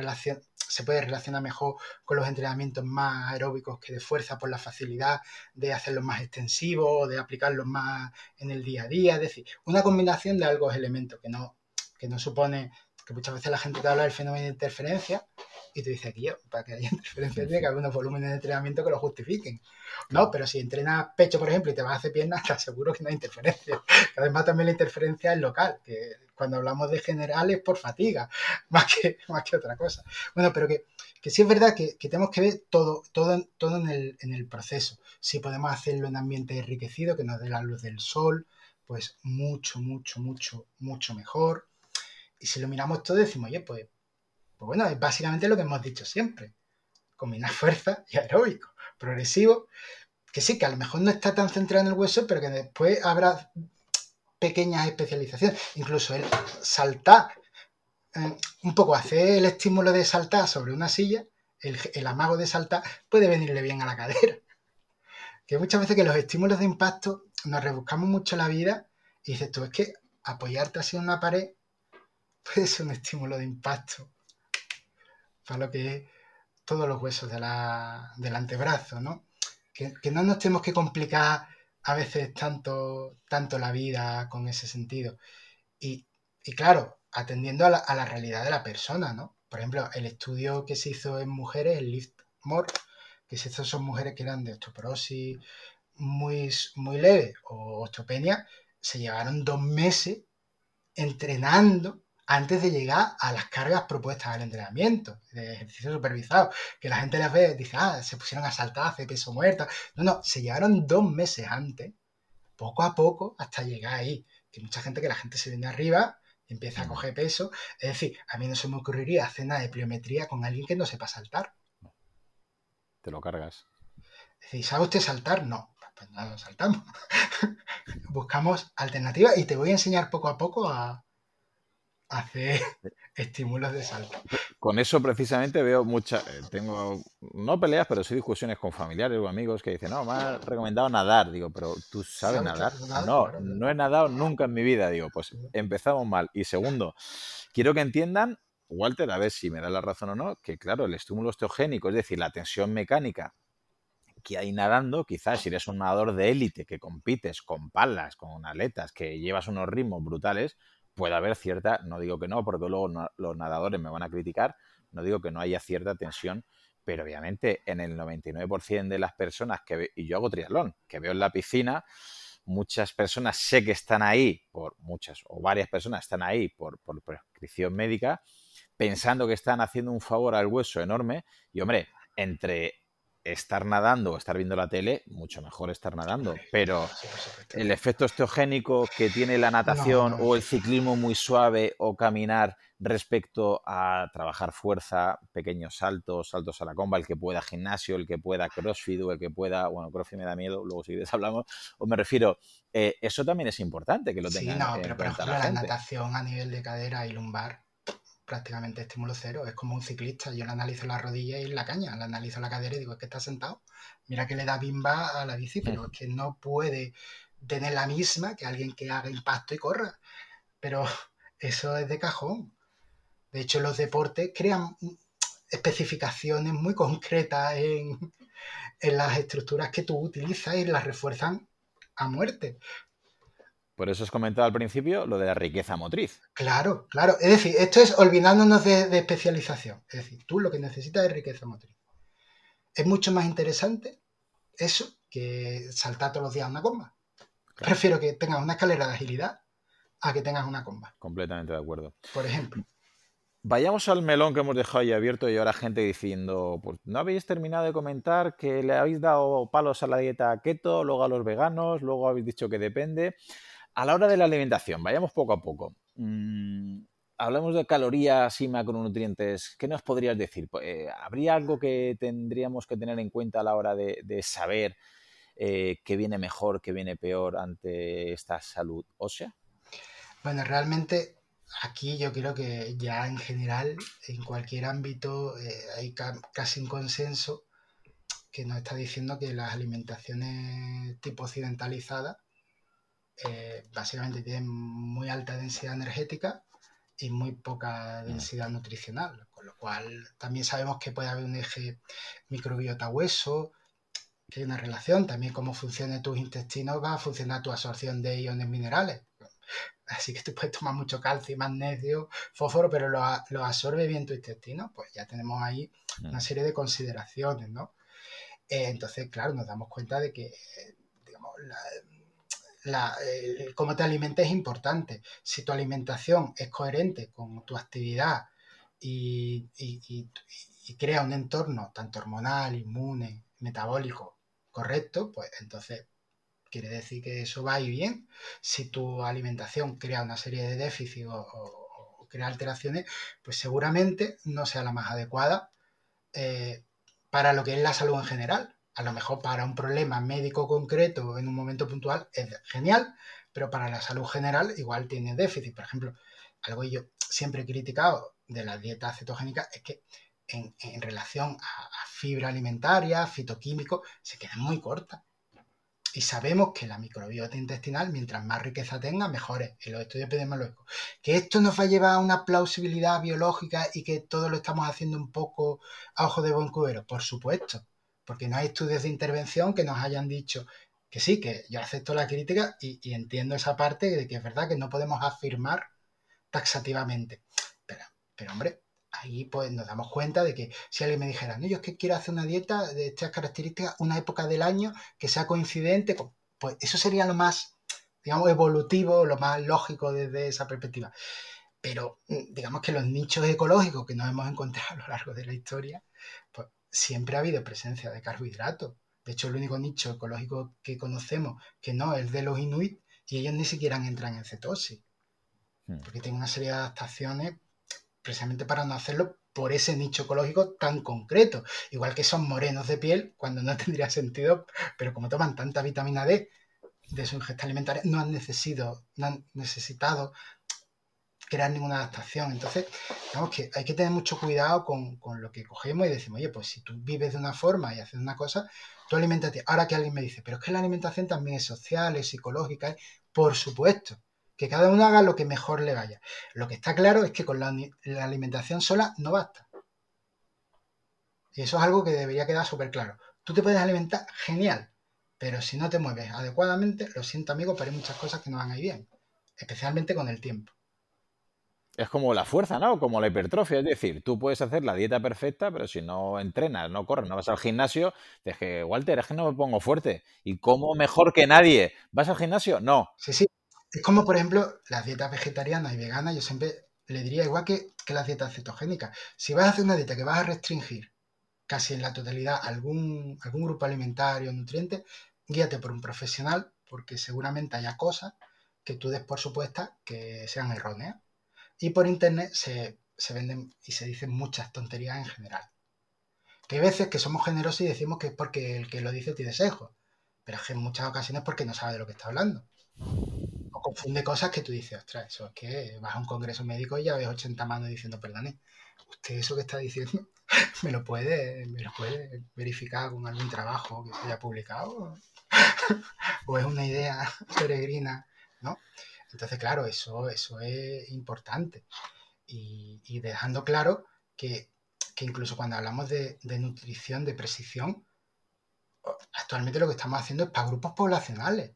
S3: se puede relacionar mejor con los entrenamientos más aeróbicos que de fuerza por la facilidad de hacerlos más extensivos o de aplicarlos más en el día a día. Es decir, una combinación de algo elementos que no, que no supone que muchas veces la gente te habla del fenómeno de interferencia y tú dices, aquí, para que haya interferencia tiene que haber unos volúmenes de entrenamiento que lo justifiquen. No, pero si entrenas pecho, por ejemplo, y te vas a hacer piernas, te aseguro que no hay interferencia. Además, también la interferencia es local, que cuando hablamos de general es por fatiga, más que, más que otra cosa. Bueno, pero que, que sí es verdad que, tenemos que ver todo, todo, todo en, el, en el proceso. Si podemos hacerlo en ambiente enriquecido, que nos dé la luz del sol, pues mucho, mucho, mucho, mucho mejor. Y si lo miramos todo, decimos, oye, pues pues bueno, es básicamente lo que hemos dicho siempre. Combinar fuerza y aeróbico. Progresivo, que sí, que a lo mejor no está tan centrado en el hueso, pero que después habrá pequeñas especializaciones. Incluso el saltar, eh, un poco hacer el estímulo de saltar sobre una silla, el, amago de saltar, puede venirle bien a la cadera. que muchas veces que los estímulos de impacto nos rebuscamos mucho la vida y dices tú, es que apoyarte así en una pared puede ser un estímulo de impacto para lo que es todos los huesos de del antebrazo, ¿no? Que, no nos tenemos que complicar a veces tanto, tanto la vida con ese sentido. Y, claro, atendiendo a la, realidad de la persona, ¿no? Por ejemplo, el estudio que se hizo en mujeres, el Lift More, que se hizo son mujeres que eran de osteoporosis muy, muy leve o osteopenia, se llevaron dos meses entrenando antes de llegar a las cargas propuestas al entrenamiento, de ejercicio supervisado, que la gente las ve y dice, ah, se pusieron a saltar, hace peso muerto. No, no, se llevaron dos meses antes, poco a poco, hasta llegar ahí. Que mucha gente que la gente se viene arriba y empieza a coger peso. Es decir, a mí no se me ocurriría hacer nada de pliometría con alguien que no sepa saltar.
S2: Te lo cargas.
S3: Es decir, ¿sabe usted saltar? No. Pues nada, lo saltamos. Buscamos alternativas y te voy a enseñar poco a poco a, hacer estímulos de salto.
S2: Con eso precisamente veo muchas, eh, tengo, no peleas, pero sí discusiones con familiares o amigos que dicen, no, me ha recomendado nadar. Digo, pero ¿tú sabes nadar? No, no he nadado nunca en mi vida. Digo, pues empezamos mal. Y segundo, quiero que entiendan, Walter, a ver si me da la razón o no, que claro, el estímulo osteogénico, es decir, la tensión mecánica que hay nadando, quizás si eres un nadador de élite que compites con palas, con aletas, que llevas unos ritmos brutales, puede haber cierta, no digo que no, porque luego los nadadores me van a criticar, no digo que no haya cierta tensión, pero obviamente en el 99% de las personas que, y yo hago triatlón, que veo en la piscina, muchas personas sé que están ahí, por muchas o varias personas están ahí por, por prescripción médica, pensando que están haciendo un favor al hueso enorme, y hombre, entre estar nadando o estar viendo la tele, mucho mejor estar nadando. Pero el efecto osteogénico que tiene la natación o el ciclismo muy suave o caminar respecto a trabajar fuerza, pequeños saltos, saltos a la comba, el que pueda gimnasio, el que pueda crossfit o el que pueda, bueno, crossfit me da miedo, luego si quieres hablamos, o me refiero, eh, eso también es importante que lo tengan.
S3: Sí, no, pero por ejemplo la natación a nivel de cadera y lumbar prácticamente estímulo cero. Es como un ciclista. Yo le analizo la rodilla y la caña, le analizo la cadera y digo, es que está sentado. Mira que le da bimba a la bici, pero es que no puede tener la misma que alguien que haga impacto y corra. Pero eso es de cajón. De hecho, los deportes crean especificaciones muy concretas en, en las estructuras que tú utilizas y las refuerzan a muerte.
S2: Por eso os comentaba al principio lo de la riqueza motriz.
S3: Claro, claro. Es decir, esto es olvidándonos de, especialización. Es decir, tú lo que necesitas es riqueza motriz. Es mucho más interesante eso que saltar todos los días una comba. Prefiero que tengas una escalera de agilidad a que tengas una comba.
S2: Completamente de acuerdo.
S3: Por ejemplo.
S2: Vayamos al melón que hemos dejado ahí abierto y ahora gente diciendo, pues no habéis terminado de comentar que le habéis dado palos a la dieta keto, luego a los veganos, luego habéis dicho que depende. A la hora de la alimentación, vayamos poco a poco. Mm, hablamos de calorías y macronutrientes. ¿Qué nos podrías decir? Pues, eh, ¿Habría algo que tendríamos que tener en cuenta a la hora de, saber eh, qué viene mejor, qué viene peor ante esta salud ósea?
S3: Bueno, realmente aquí yo creo que ya en general, en cualquier ámbito, eh, hay casi un consenso que nos está diciendo que las alimentaciones tipo occidentalizadas eh, básicamente tienen muy alta densidad energética y muy poca mm. densidad nutricional, con lo cual también sabemos que puede haber un eje microbiota hueso, que hay una relación, también cómo funcione tus intestinos va a funcionar tu absorción de iones minerales. Así que tú puedes tomar mucho calcio, magnesio, fósforo, pero lo, absorbe bien tu intestino, pues ya tenemos ahí mm. una serie de consideraciones, ¿no? Eh, entonces, claro, nos damos cuenta de que, digamos, la, la, cómo te alimentas es importante. Si tu alimentación es coherente con tu actividad y, crea un entorno tanto hormonal, inmune, metabólico correcto, pues entonces quiere decir que eso va y bien. Si tu alimentación crea una serie de déficits o, crea alteraciones, pues seguramente no sea la más adecuada eh, para lo que es la salud en general a lo mejor para un problema médico concreto en un momento puntual es genial, pero para la salud general igual tiene déficit. Por ejemplo, algo que yo siempre he criticado de la dieta cetogénica es que en, relación a, fibra alimentaria, fitoquímico, se queda muy corta. y sabemos que la microbiota intestinal, mientras más riqueza tenga, mejor es en los estudios epidemiológicos. Que esto nos va a llevar a una plausibilidad biológica y que todo lo estamos haciendo un poco a ojo de buen cubero, por supuesto, porque no hay estudios de intervención que nos hayan dicho que sí, que yo acepto la crítica y, entiendo esa parte de que es verdad que no podemos afirmar taxativamente. Pero, pero hombre, ahí pues nos damos cuenta de que si alguien me dijera, no, yo es que quiero hacer una dieta de estas características, una época del año que sea coincidente, pues eso sería lo más, digamos, evolutivo, lo más lógico desde esa perspectiva. Pero mm, digamos que los nichos ecológicos que nos hemos encontrado a lo largo de la historia, pues siempre ha habido presencia de carbohidratos. De hecho, el único nicho ecológico que conocemos que no es de los inuit y ellos ni siquiera entran en cetosis. Hmm. Porque tienen una serie de adaptaciones precisamente para no hacerlo por ese nicho ecológico tan concreto. Igual que son morenos de piel, cuando no tendría sentido, pero como toman tanta vitamina D de su ingesta alimentaria, no han, necesitado, no han necesitado crear ninguna adaptación. Entonces, digamos que hay que tener mucho cuidado con, con, lo que cogemos y decimos, oye, pues si tú vives de una forma y haces una cosa, tú alimentate. Ahora que alguien me dice, pero es que la alimentación también es social, es psicológica, por supuesto que cada uno haga lo que mejor le vaya. Lo que está claro es que con la, alimentación sola no basta. Y eso es algo que debería quedar súper claro. Tú te puedes alimentar genial, pero si no te mueves adecuadamente, lo siento amigo, pero hay muchas cosas que no van a ir bien, especialmente con el tiempo.
S2: Es como la fuerza, ¿no? Como la hipertrofia. Es decir, tú puedes hacer la dieta perfecta, pero si no entrenas, no corres, no vas al gimnasio, te dije, Walter, es que no me pongo fuerte. ¿Y cómo mejor que nadie? ¿Vas al gimnasio? No.
S3: Sí, sí. Es como, por ejemplo, las dietas vegetarianas y veganas, yo siempre le diría igual que, las dietas cetogénicas. Si vas a hacer una dieta que vas a restringir casi en la totalidad algún, algún grupo alimentario o nutriente, guíate por un profesional, porque seguramente haya cosas que tú des por supuestas que sean erróneas. Y por internet se, venden y se dicen muchas tonterías en general. Que hay veces que somos generosos y decimos que es porque el que lo dice tiene sesgo, pero es que en muchas ocasiones es porque no sabe de lo que está hablando confunde cosas que tú dices, ostras, eso es que vas a un congreso médico y ya ves 80 manos diciendo, perdone, usted eso que está diciendo me lo puede, me lo puede verificar con algún trabajo que se haya publicado o es una idea peregrina, ¿no? Entonces, claro, eso, eso es importante. Y, dejando claro que, incluso cuando hablamos de, nutrición, de precisión, actualmente lo que estamos haciendo es para grupos poblacionales.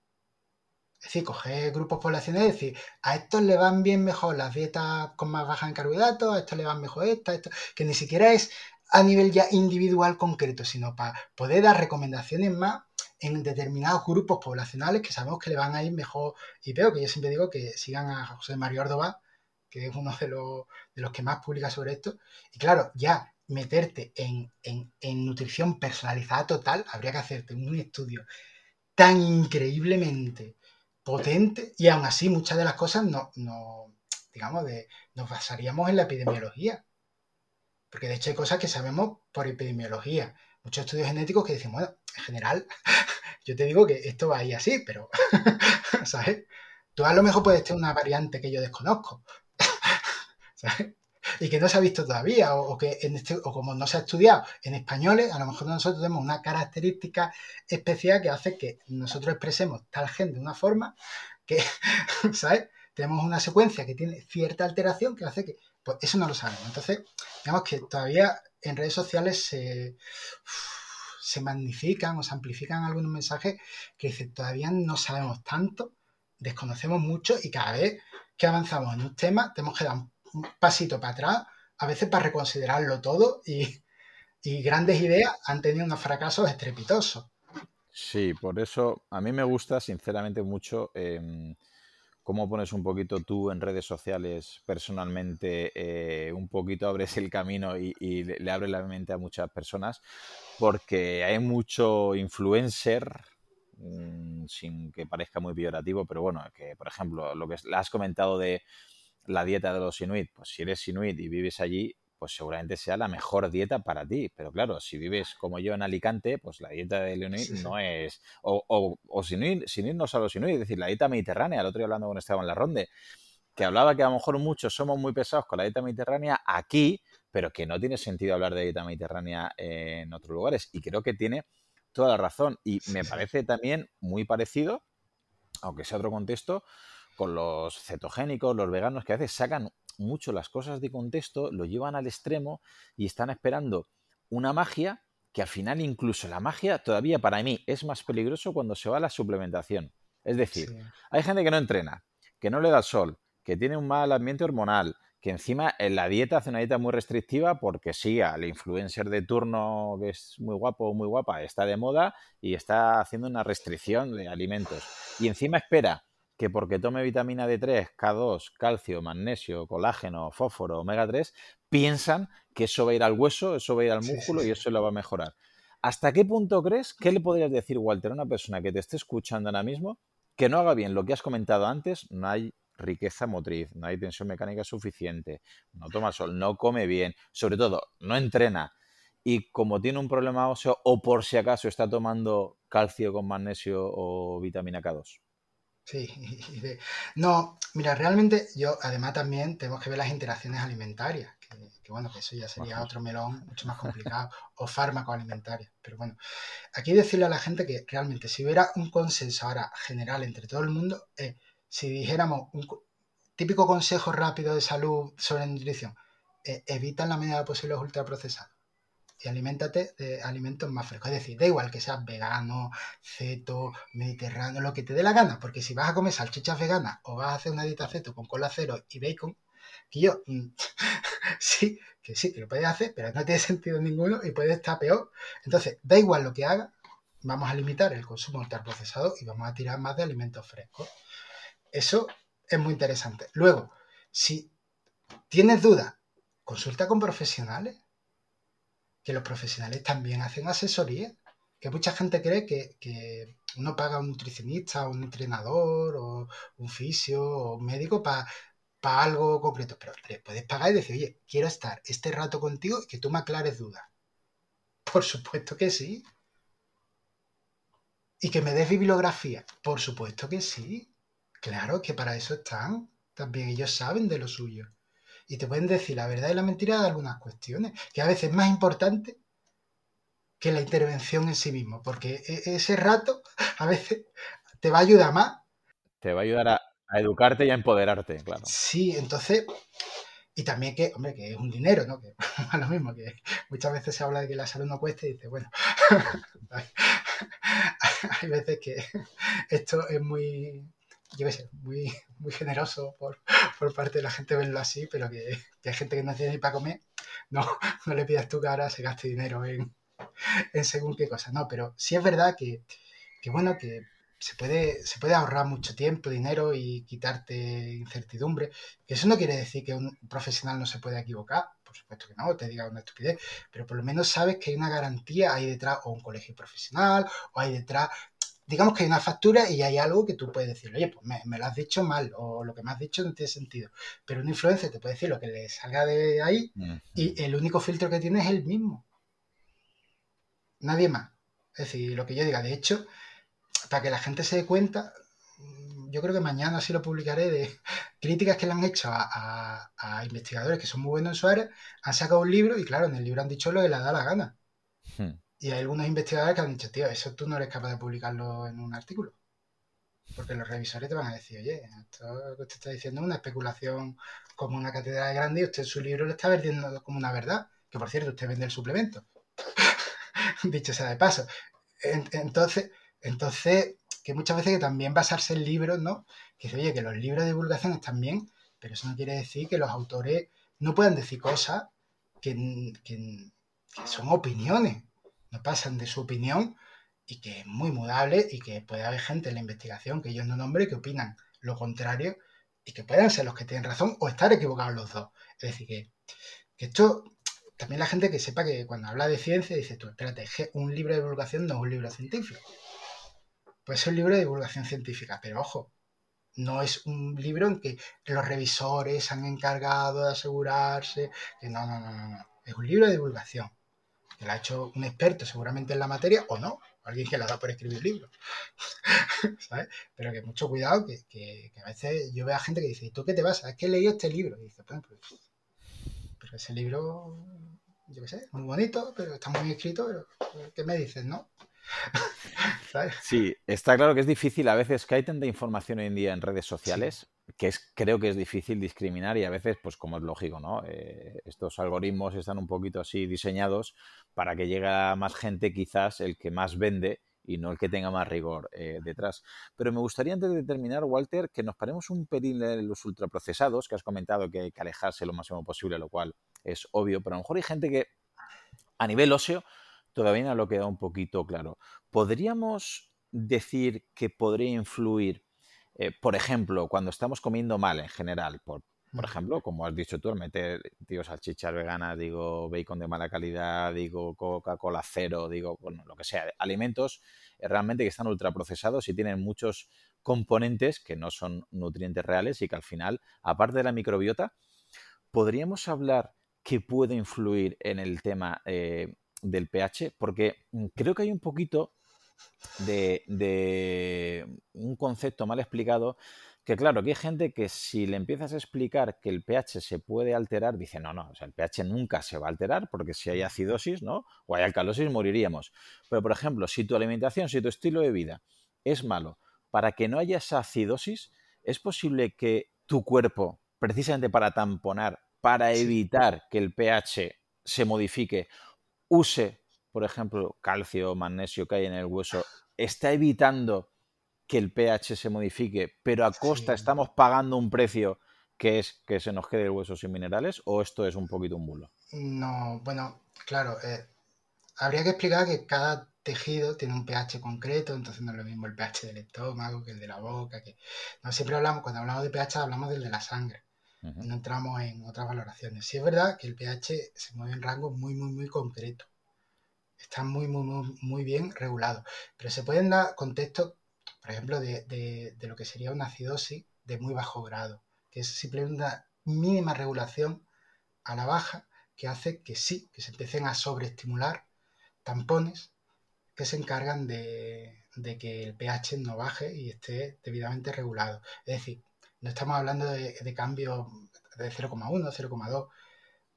S3: Es decir, coger grupos poblacionales y decir, a estos le van bien mejor las dietas con más baja en carbohidratos, a estos le van mejor esta, esto, que ni siquiera es a nivel ya individual concreto, sino para poder dar recomendaciones más en determinados grupos poblacionales que sabemos que le van a ir mejor y peor, que yo siempre digo que sigan a José Mario Ordova, que es uno de los, de los que más publica sobre esto. Y claro, ya meterte en, en nutrición personalizada total, habría que hacerte un estudio tan increíblemente potente y aún así muchas de las cosas no, no digamos, de, nos basaríamos en la epidemiología. Porque de hecho hay cosas que sabemos por epidemiología. Muchos estudios genéticos que dicen, bueno, en general, yo te digo que esto va ahí así, pero, ¿sabes? Tú a lo mejor puedes tener una variante que yo desconozco, ¿sabes? y que no se ha visto todavía, o, que en este, o como no se ha estudiado en españoles, a lo mejor nosotros tenemos una característica especial que hace que nosotros expresemos tal gen de una forma que, ¿sabes? Tenemos una secuencia que tiene cierta alteración que hace que, pues eso no lo sabemos. Entonces, digamos que todavía en redes sociales se, se magnifican o se amplifican algunos mensajes que dicen, todavía no sabemos tanto, desconocemos mucho y cada vez que avanzamos en un tema tenemos que dar un pasito para atrás, a veces para reconsiderarlo todo y, grandes ideas han tenido unos fracasos estrepitosos.
S2: Sí, por eso a mí me gusta sinceramente mucho em, cómo pones un poquito tú en redes sociales personalmente, eh, un poquito abres el camino y, le, abres la mente a muchas personas, porque hay mucho influencer, mm, sin que parezca muy peyorativo, pero bueno, que por ejemplo, lo que has comentado de la dieta de los inuit, pues si eres inuit y vives allí, pues seguramente sea la mejor dieta para ti. Pero claro, si vives como yo en Alicante, pues la dieta del inuit no es... O, o, o sin, irnos a los inuit, es decir, la dieta mediterránea, el otro día hablando con Esteban Larronde, que hablaba que a lo mejor muchos somos muy pesados con la dieta mediterránea aquí, pero que no tiene sentido hablar de dieta mediterránea en otros lugares. Y creo que tiene toda la razón. Y me parece también muy parecido, aunque sea otro contexto, con los cetogénicos, los veganos, que a veces sacan mucho las cosas de contexto, lo llevan al extremo y están esperando una magia que al final incluso la magia todavía para mí es más peligroso cuando se va a la suplementación. Es decir, hay gente que no entrena, que no le da sol, que tiene un mal ambiente hormonal, que encima en la dieta hace una dieta muy restrictiva porque sí, al influencer de turno que es muy guapo o muy guapa está de moda y está haciendo una restricción de alimentos. Y encima espera que porque tome vitamina D3, K2, calcio, magnesio, colágeno, fósforo, omega 3, piensan que eso va a ir al hueso, eso va a ir al músculo y eso lo va a mejorar. ¿Hasta qué punto crees, qué le podrías decir, Walter, a una persona que te esté escuchando ahora mismo, que no haga bien lo que has comentado antes, no hay riqueza motriz, no hay tensión mecánica suficiente, no toma sol, no come bien, sobre todo, no entrena, y como tiene un problema óseo o por si acaso está tomando calcio con magnesio o vitamina K2?
S3: Sí, no, mira, realmente yo además también tenemos que ver las interacciones alimentarias, que, bueno, que eso ya sería otro melón mucho más complicado, o fármacos alimentarios. Pero bueno, aquí decirle a la gente que realmente si hubiera un consenso ahora general entre todo el mundo, eh, si dijéramos un típico consejo rápido de salud sobre nutrición, eh, evita en la medida posible los ultraprocesados y aliméntate de alimentos más frescos. Es decir, da igual que seas vegano, ceto, mediterráneo, lo que te dé la gana, porque si vas a comer salchichas veganas o vas a hacer una dieta ceto con cola cero y bacon, que yo, mm, sí, que sí, que lo puedes hacer, pero no tiene sentido ninguno y puede estar peor. Entonces, da igual lo que haga, vamos a limitar el consumo ultraprocesado y vamos a tirar más de alimentos frescos. Eso es muy interesante. Luego, si tienes dudas, consulta con profesionales que los profesionales también hacen asesoría. Que mucha gente cree que, uno paga a un nutricionista, un entrenador, o un fisio, o un médico para algo concreto. Pero le puedes pagar y decir, oye, quiero estar este rato contigo y que tú me aclares dudas. Por supuesto que sí. ¿Y que me des bibliografía? Por supuesto que sí. Claro que para eso están. También ellos saben de lo suyo y te pueden decir la verdad y la mentira de algunas cuestiones, que a veces es más importante que la intervención en sí mismo, porque e, ese rato a veces te va a ayudar más.
S2: Te va a ayudar a, educarte y a empoderarte, claro.
S3: Sí, entonces, y también que, hombre, que es un dinero, ¿no? Que es lo mismo, que muchas veces se habla de que la salud no cueste y dice, bueno, hay veces que esto es muy, yo qué sé, muy, muy generoso por, parte de la gente verlo así, pero que, hay gente que no tiene ni para comer, no, no le pidas tú que ahora se gaste dinero en, según qué cosa, no, pero sí es verdad que, bueno, que se puede, se puede ahorrar mucho tiempo, dinero y quitarte incertidumbre, que eso no quiere decir que un profesional no se pueda equivocar, por supuesto que no, te diga una estupidez, pero por lo menos sabes que hay una garantía ahí detrás, o un colegio profesional, o hay detrás digamos que hay una factura y hay algo que tú puedes decir, oye, pues me, lo has dicho mal o lo que me has dicho no tiene sentido. Pero un influencer te puede decir lo que le salga de ahí y el único filtro que tiene es el mismo. Nadie más. Es decir, lo que yo diga. De hecho, para que la gente se dé cuenta, mm, yo creo que mañana sí lo publicaré de críticas que le han hecho a, investigadores que son muy buenos en su área, han sacado un libro y claro, en el libro han dicho lo que les da la gana. Hmm. Y hay algunos investigadores que han dicho, tío, eso tú no eres capaz de publicarlo en un artículo. Porque los revisores te van a decir, oye, esto que usted está diciendo es una especulación como una catedral grande y usted su libro lo está vendiendo como una verdad. Que por cierto, usted vende el suplemento. Dicho sea de paso. Entonces, entonces, que muchas veces que también basarse en libros, ¿no? Que dice, oye, que los libros de divulgación están bien, pero eso no quiere decir que los autores no puedan decir cosas que, que son opiniones no pasan de su opinión y que es muy mudable y que puede haber gente en la investigación que ellos no nombren que opinan lo contrario y que puedan ser los que tienen razón o estar equivocados los dos. Es decir, que, esto, también la gente que sepa que cuando habla de ciencia dice, tú, espérate, un libro de divulgación no es un libro científico. Puede ser un libro de divulgación científica, pero ojo, no es un libro en que los revisores han encargado de asegurarse que no, no, no, no, no. Es un libro de divulgación que lo ha hecho un experto seguramente en la materia o no, alguien que la da por escribir libros, ¿sabes? Pero que mucho cuidado, que, a veces yo veo a gente que dice, ¿y tú qué te vas? Es que he leído este libro. Y dice, pues, pues, pero ese libro, yo qué sé, muy bonito, pero está muy escrito, pero ¿qué me dices, no?
S2: Sí, está claro que es difícil. A veces que hay tanta información hoy en día en redes sociales que es, creo que es difícil discriminar y a veces, pues como es lógico, ¿no? Eh, estos algoritmos están un poquito así diseñados para que llegue a más gente quizás el que más vende y no el que tenga más rigor eh, detrás. Pero me gustaría antes de terminar, Walter, que nos paremos un pelín en los ultraprocesados, que has comentado que hay que alejarse lo máximo posible, lo cual es obvio, pero a lo mejor hay gente que a nivel óseo todavía no lo queda un poquito claro. ¿Podríamos decir que podría influir, eh, por ejemplo, cuando estamos comiendo mal en general, por, por ejemplo, como has dicho tú, al meter, digo, salchichas veganas, digo, bacon de mala calidad, digo, Coca-Cola cero, digo, bueno, lo que sea, alimentos eh, realmente que están ultraprocesados y tienen muchos componentes que no son nutrientes reales y que al final, aparte de la microbiota, podríamos hablar que puede influir en el tema eh, del pH, porque mm, creo que hay un poquito de, un concepto mal explicado que claro, que hay gente que si le empiezas a explicar que el pH se puede alterar, dice, no, no, o sea, el pH nunca se va a alterar porque si hay acidosis, ¿no? O hay alcalosis, moriríamos. Pero, por ejemplo, si tu alimentación, si tu estilo de vida es malo, para que no haya esa acidosis, es posible que tu cuerpo, precisamente para tamponar, para evitar que el pH se modifique use, por ejemplo, calcio, magnesio que hay en el hueso, está evitando que el pH se modifique, pero a costa estamos pagando un precio que es que se nos quede el hueso sin minerales, o esto es un poquito un bulo?
S3: No, bueno, claro, eh, habría que explicar que cada tejido tiene un pH concreto, entonces no es lo mismo el pH del estómago que el de la boca, que no siempre hablamos, cuando hablamos de pH hablamos del de la sangre. No entramos en otras valoraciones. Sí es verdad que el pH se mueve en rangos muy, muy, muy concretos. Está muy, muy, muy, muy bien regulado. Pero se pueden dar contextos, por ejemplo, de, lo que sería una acidosis de muy bajo grado, que es simplemente una mínima regulación a la baja que hace que sí, que se empiecen a sobreestimular tampones que se encargan de, de que el pH no baje y esté debidamente regulado. Es decir, no estamos hablando de, de cambios de 0,1, 0,2.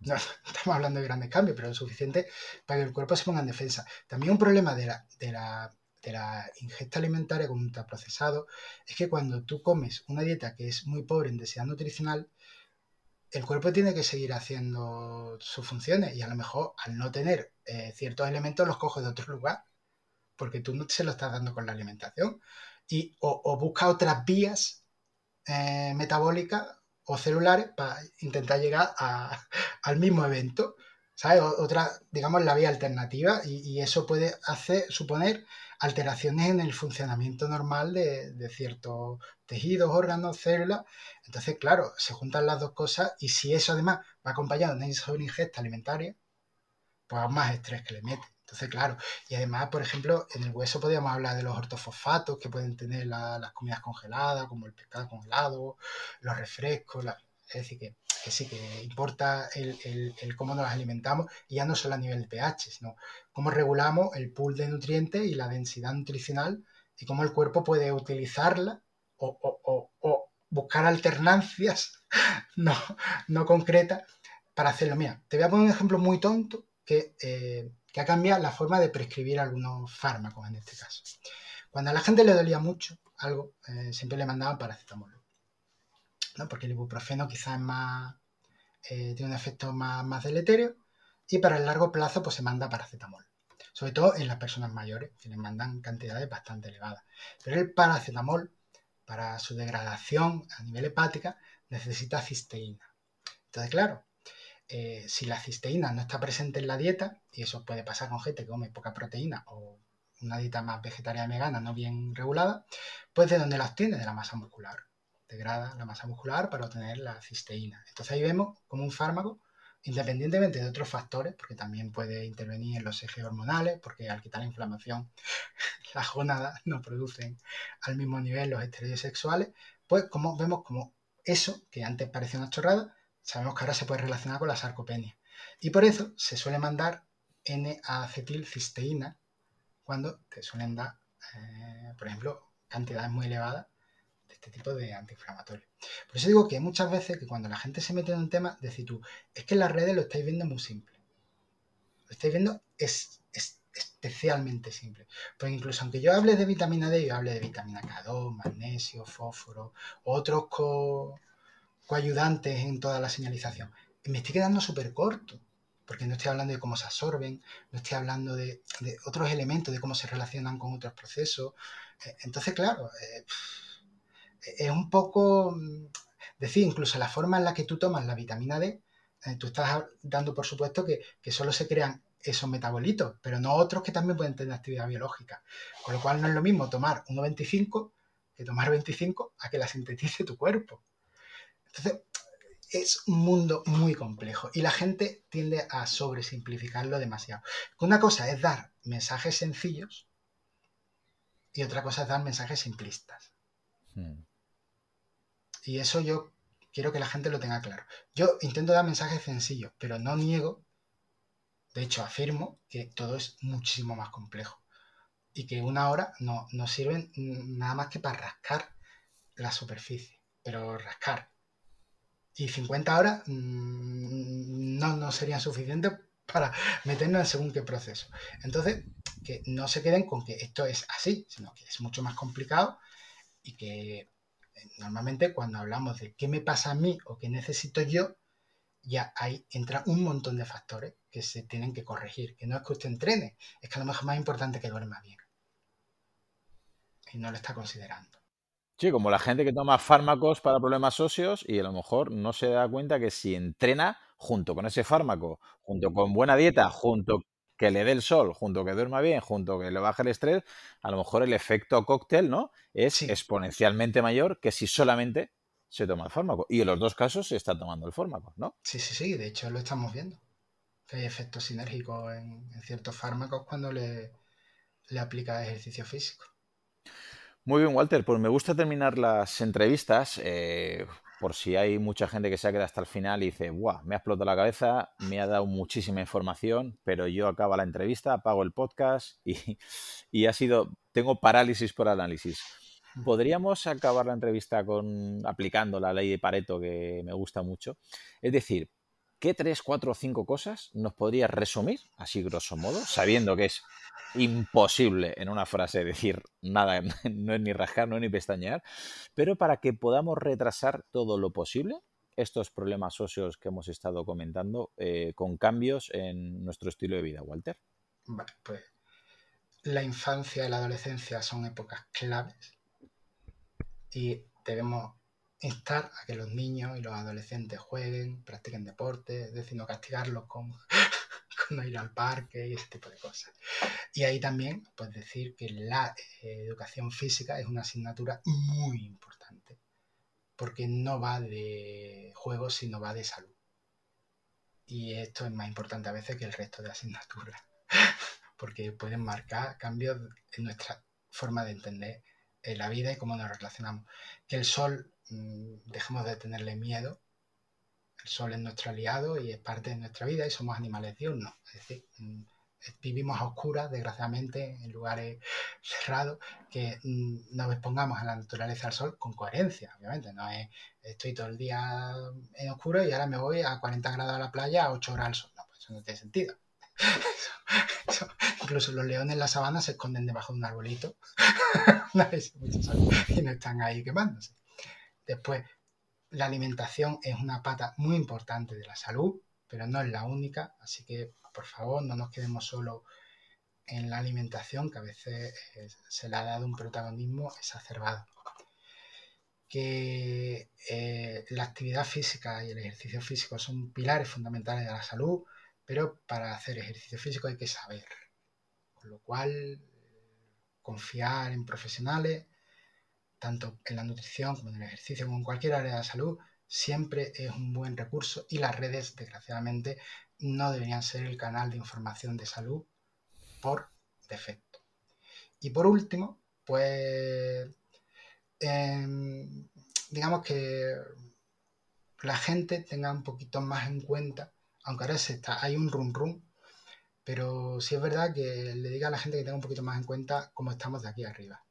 S3: No estamos hablando de grandes cambios, pero lo suficiente para que el cuerpo se ponga en defensa. También un problema de la, de la, ingesta alimentaria con ultraprocesado es que cuando tú comes una dieta que es muy pobre en densidad nutricional, el cuerpo tiene que seguir haciendo sus funciones y a lo mejor al no tener eh, ciertos elementos los coge de otro lugar, porque tú no se lo estás dando con la alimentación. Y, o busca otras vías eh, metabólicas o celulares para intentar llegar al mismo evento. ¿Sabes? Otra, digamos, la vía alternativa y, eso puede hacer, suponer alteraciones en el funcionamiento normal de, ciertos tejidos, órganos, células. Entonces, claro, se juntan las dos cosas y si eso además va acompañado de una ingesta alimentaria, pues más estrés que le mete. Entonces, claro, y además, por ejemplo, en el hueso podríamos hablar de los ortofosfatos que pueden tener las comidas congeladas, como el pescado congelado, los refrescos, es decir, que, sí, que importa el, cómo nos alimentamos, y ya no solo a nivel de pH, sino cómo regulamos el pool de nutrientes y la densidad nutricional y cómo el cuerpo puede utilizarla o, buscar alternancias no, no concretas para hacerlo. Mira, te voy a poner un ejemplo muy tonto que eh, que ha cambiado la forma de prescribir algunos fármacos en este caso. Cuando a la gente le dolía mucho algo, eh, siempre le mandaban paracetamol. ¿no? Porque el ibuprofeno quizás es más, eh, tiene un efecto más, más deletéreo y para el largo plazo pues se manda paracetamol. Sobre todo en las personas mayores, que les mandan cantidades bastante elevadas. Pero el paracetamol, para su degradación a nivel hepática, necesita cisteína. Entonces, claro, eh, si la cisteína no está presente en la dieta, y eso puede pasar con gente que come poca proteína o una dieta más vegetariana vegana no bien regulada, pues de dónde la obtiene? De la masa muscular. Degrada la masa muscular para obtener la cisteína. Entonces ahí vemos como un fármaco, independientemente de otros factores, porque también puede intervenir en los ejes hormonales, porque al quitar la inflamación, las gónadas no producen al mismo nivel los esteroides sexuales, pues como vemos como eso, que antes parecía una chorrada, sabemos que ahora se puede relacionar con la sarcopenia. Y por eso se suele mandar N-acetilcisteína cuando te suelen dar, eh, por ejemplo, cantidades muy elevadas de este tipo de antiinflamatorios. Por eso digo que muchas veces que cuando la gente se mete en un tema, decir tú, es que en las redes lo estáis viendo muy simple. Lo estáis viendo, es, especialmente simple. Pues incluso aunque yo hable de vitamina D, yo hable de vitamina K2, magnesio, fósforo, otros coayudantes en toda la señalización, me estoy quedando súper corto, porque no estoy hablando de cómo se absorben, no estoy hablando de, otros elementos, de cómo se relacionan con otros procesos. Eh, entonces, claro, eh, es un poco mm, decir, incluso la forma en la que tú tomas la vitamina D, eh, tú estás dando por supuesto que, solo se crean esos metabolitos, pero no otros que también pueden tener actividad biológica. Con lo cual no es lo mismo tomar 1,25 que tomar 25 a que la sintetice tu cuerpo. Entonces, es un mundo muy complejo y la gente tiende a sobresimplificarlo demasiado. Una cosa es dar mensajes sencillos y otra cosa es dar mensajes simplistas. Hmm. Y eso yo quiero que la gente lo tenga claro. Yo intento dar mensajes sencillos, pero no niego de hecho, afirmo que todo es muchísimo más complejo y que una hora no, no sirve nada más que para rascar la superficie, pero rascar. Y 50 horas mm, no, serían suficientes para meternos en según qué proceso. Entonces, que no se queden con que esto es así, sino que es mucho más complicado y que eh, normalmente cuando hablamos de qué me pasa a mí o qué necesito yo, ya ahí entra un montón de factores que se tienen que corregir. Que no es que usted entrene, es que a lo mejor más importante que duerma bien. Y no lo está considerando.
S2: Sí, como la gente que toma fármacos para problemas óseos y a lo mejor no se da cuenta que si entrena junto con ese fármaco, junto con buena dieta, junto que le dé el sol, junto que duerma bien, junto que le baje el estrés, a lo mejor el efecto cóctel, ¿no? Es exponencialmente mayor que si solamente se toma el fármaco. Y en los dos casos se está tomando el fármaco, ¿no?
S3: Sí, sí, sí, de hecho lo estamos viendo. Que hay efectos sinérgicos en, ciertos fármacos cuando le, le aplica ejercicio físico.
S2: Muy bien, Walter. Pues me gusta terminar las entrevistas, eh, por si hay mucha gente que se ha quedado hasta el final y dice, ¡buah! Me ha explotado la cabeza, me ha dado muchísima información, pero yo acabo la entrevista, apago el podcast y, y ha sido, tengo parálisis por análisis. Podríamos acabar la entrevista con aplicando la ley de Pareto que me gusta mucho. Es decir, ¿qué tres, cuatro o cinco cosas nos podrías resumir, así grosso modo, sabiendo que es imposible en una frase decir nada, no es ni rascar, no es ni pestañear, pero para que podamos retrasar todo lo posible estos problemas socios que hemos estado comentando eh, con cambios en nuestro estilo de vida, Walter?
S3: Vale, pues la infancia y la adolescencia son épocas claves y debemos instar a que los niños y los adolescentes jueguen, practiquen deporte, es decir, no castigarlos con, no ir al parque y ese tipo de cosas. Y ahí también, pues decir que la eh, educación física es una asignatura muy importante, porque no va de juegos, sino va de salud. Y esto es más importante a veces que el resto de asignaturas, porque pueden marcar cambios en nuestra forma de entender la vida y cómo nos relacionamos. Que el sol, dejemos de tenerle miedo. El sol es nuestro aliado y es parte de nuestra vida y somos animales diurnos. Es decir, mm, vivimos a oscuras, desgraciadamente, en lugares cerrados, que mm, nos expongamos a la naturaleza del sol con coherencia, obviamente. No es estoy todo el día en oscuro y ahora me voy a 40 grados a la playa a 8 horas al sol. No, pues eso no tiene sentido. incluso los leones en la sabana se esconden debajo de un arbolito y no están ahí quemándose. Después, la alimentación es una pata muy importante de la salud, pero no es la única, así que por favor no nos quedemos solo en la alimentación, que a veces eh, se le ha dado un protagonismo exacerbado. Que eh, la actividad física y el ejercicio físico son pilares fundamentales de la salud, pero para hacer ejercicio físico hay que saber. Con lo cual, confiar en profesionales, tanto en la nutrición como en el ejercicio, como en cualquier área de salud, siempre es un buen recurso y las redes, desgraciadamente, no deberían ser el canal de información de salud por defecto. Y por último, pues em, digamos que la gente tenga un poquito más en cuenta aunque ahora se está, hay un rum rum, pero sí es verdad que le diga a la gente que tenga un poquito más en cuenta cómo estamos de aquí arriba.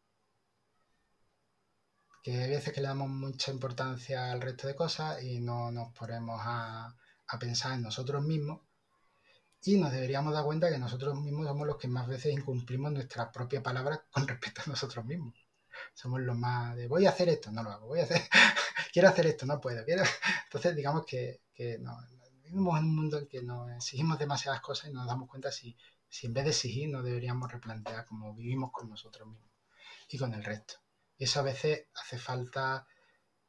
S3: Que hay veces que le damos mucha importancia al resto de cosas y no nos ponemos a, a pensar en nosotros mismos y nos deberíamos dar cuenta que nosotros mismos somos los que más veces incumplimos nuestra propia palabra con respecto a nosotros mismos. Somos los más de voy a hacer esto, no lo hago, voy a hacer, quiero hacer esto, no puedo. Entonces, digamos que, vivimos en un mundo en que nos exigimos demasiadas cosas y nos damos cuenta si, si en vez de exigir nos deberíamos replantear cómo vivimos con nosotros mismos y con el resto. Eso a veces hace falta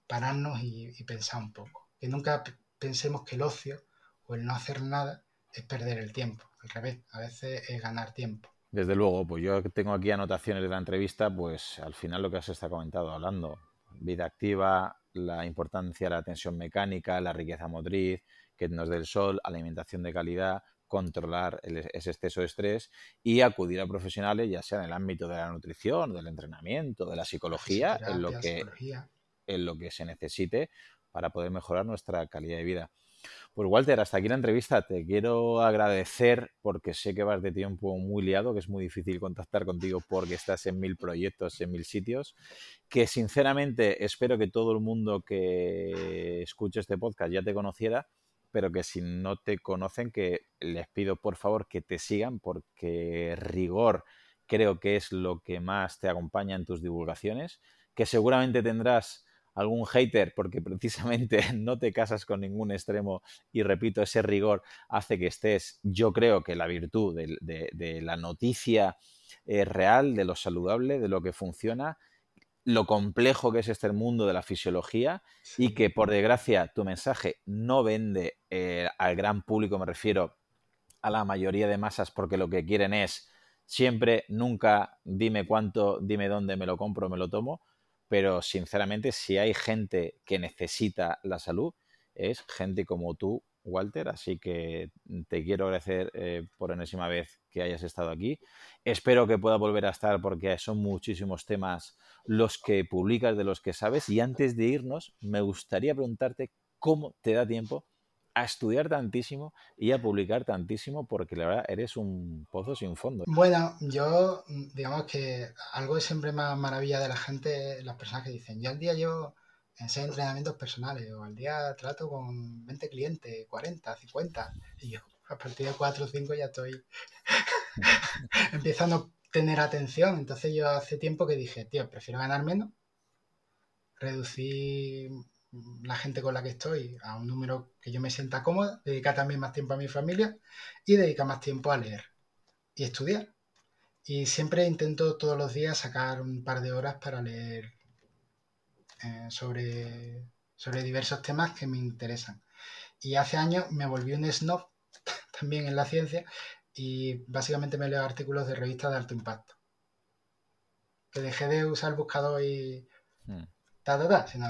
S3: pararnos y, y pensar un poco. Que nunca pensemos que el ocio o el no hacer nada es perder el tiempo. Al revés, a veces es ganar tiempo.
S2: Desde luego, pues yo tengo aquí anotaciones de la entrevista, pues al final lo que has estado comentado, hablando, vida activa, la importancia de la tensión mecánica, la riqueza motriz, que nos dé el sol, alimentación de calidad, controlar ese exceso de estrés y acudir a profesionales, ya sea en el ámbito de la nutrición, del entrenamiento, de la psicología, en lo que en lo que se necesite para poder mejorar nuestra calidad de vida. Pues Walter, hasta aquí la entrevista. Te quiero agradecer porque sé que vas de tiempo muy liado, que es muy difícil contactar contigo porque estás en mil proyectos, en mil sitios. Que sinceramente espero que todo el mundo que escuche este podcast ya te conociera, pero que si no te conocen, que les pido por favor que te sigan porque rigor creo que es lo que más te acompaña en tus divulgaciones, que seguramente tendrás algún hater porque precisamente no te casas con ningún extremo y repito, ese rigor hace que estés, yo creo que la virtud de, la noticia eh, real, de lo saludable, de lo que funciona, lo complejo que es este mundo de la fisiología y que por desgracia tu mensaje no vende eh, al gran público, me refiero a la mayoría de masas porque lo que quieren es siempre, nunca, dime cuánto, dime dónde me lo compro, me lo tomo, pero sinceramente si hay gente que necesita la salud, es gente como tú, Walter, así que te quiero agradecer eh, por enésima vez que hayas estado aquí. Espero que pueda volver a estar porque son muchísimos temas los que publicas, de los que sabes. Y antes de irnos, me gustaría preguntarte cómo te da tiempo a estudiar tantísimo y a publicar tantísimo porque la verdad eres un pozo sin fondo.
S3: Bueno, yo digamos que algo es siempre más maravilla de la gente, las personas que dicen, yo al día llevo en seis entrenamientos personales o al día trato con 20 clientes, 40, 50 y yo a partir de 4 o 5 ya estoy empezando tener atención. Entonces yo hace tiempo que dije, tío, prefiero ganar menos, reducir la gente con la que estoy a un número que yo me sienta cómoda, dedicar también más tiempo a mi familia y dedicar más tiempo a leer y estudiar. Y siempre intento todos los días sacar un par de horas para leer eh, sobre, sobre diversos temas que me interesan. Y hace años me volví un snob también en la ciencia y básicamente me leo artículos de revistas de alto impacto. Que dejé de usar el buscador y hmm. ta, ta, ta, sino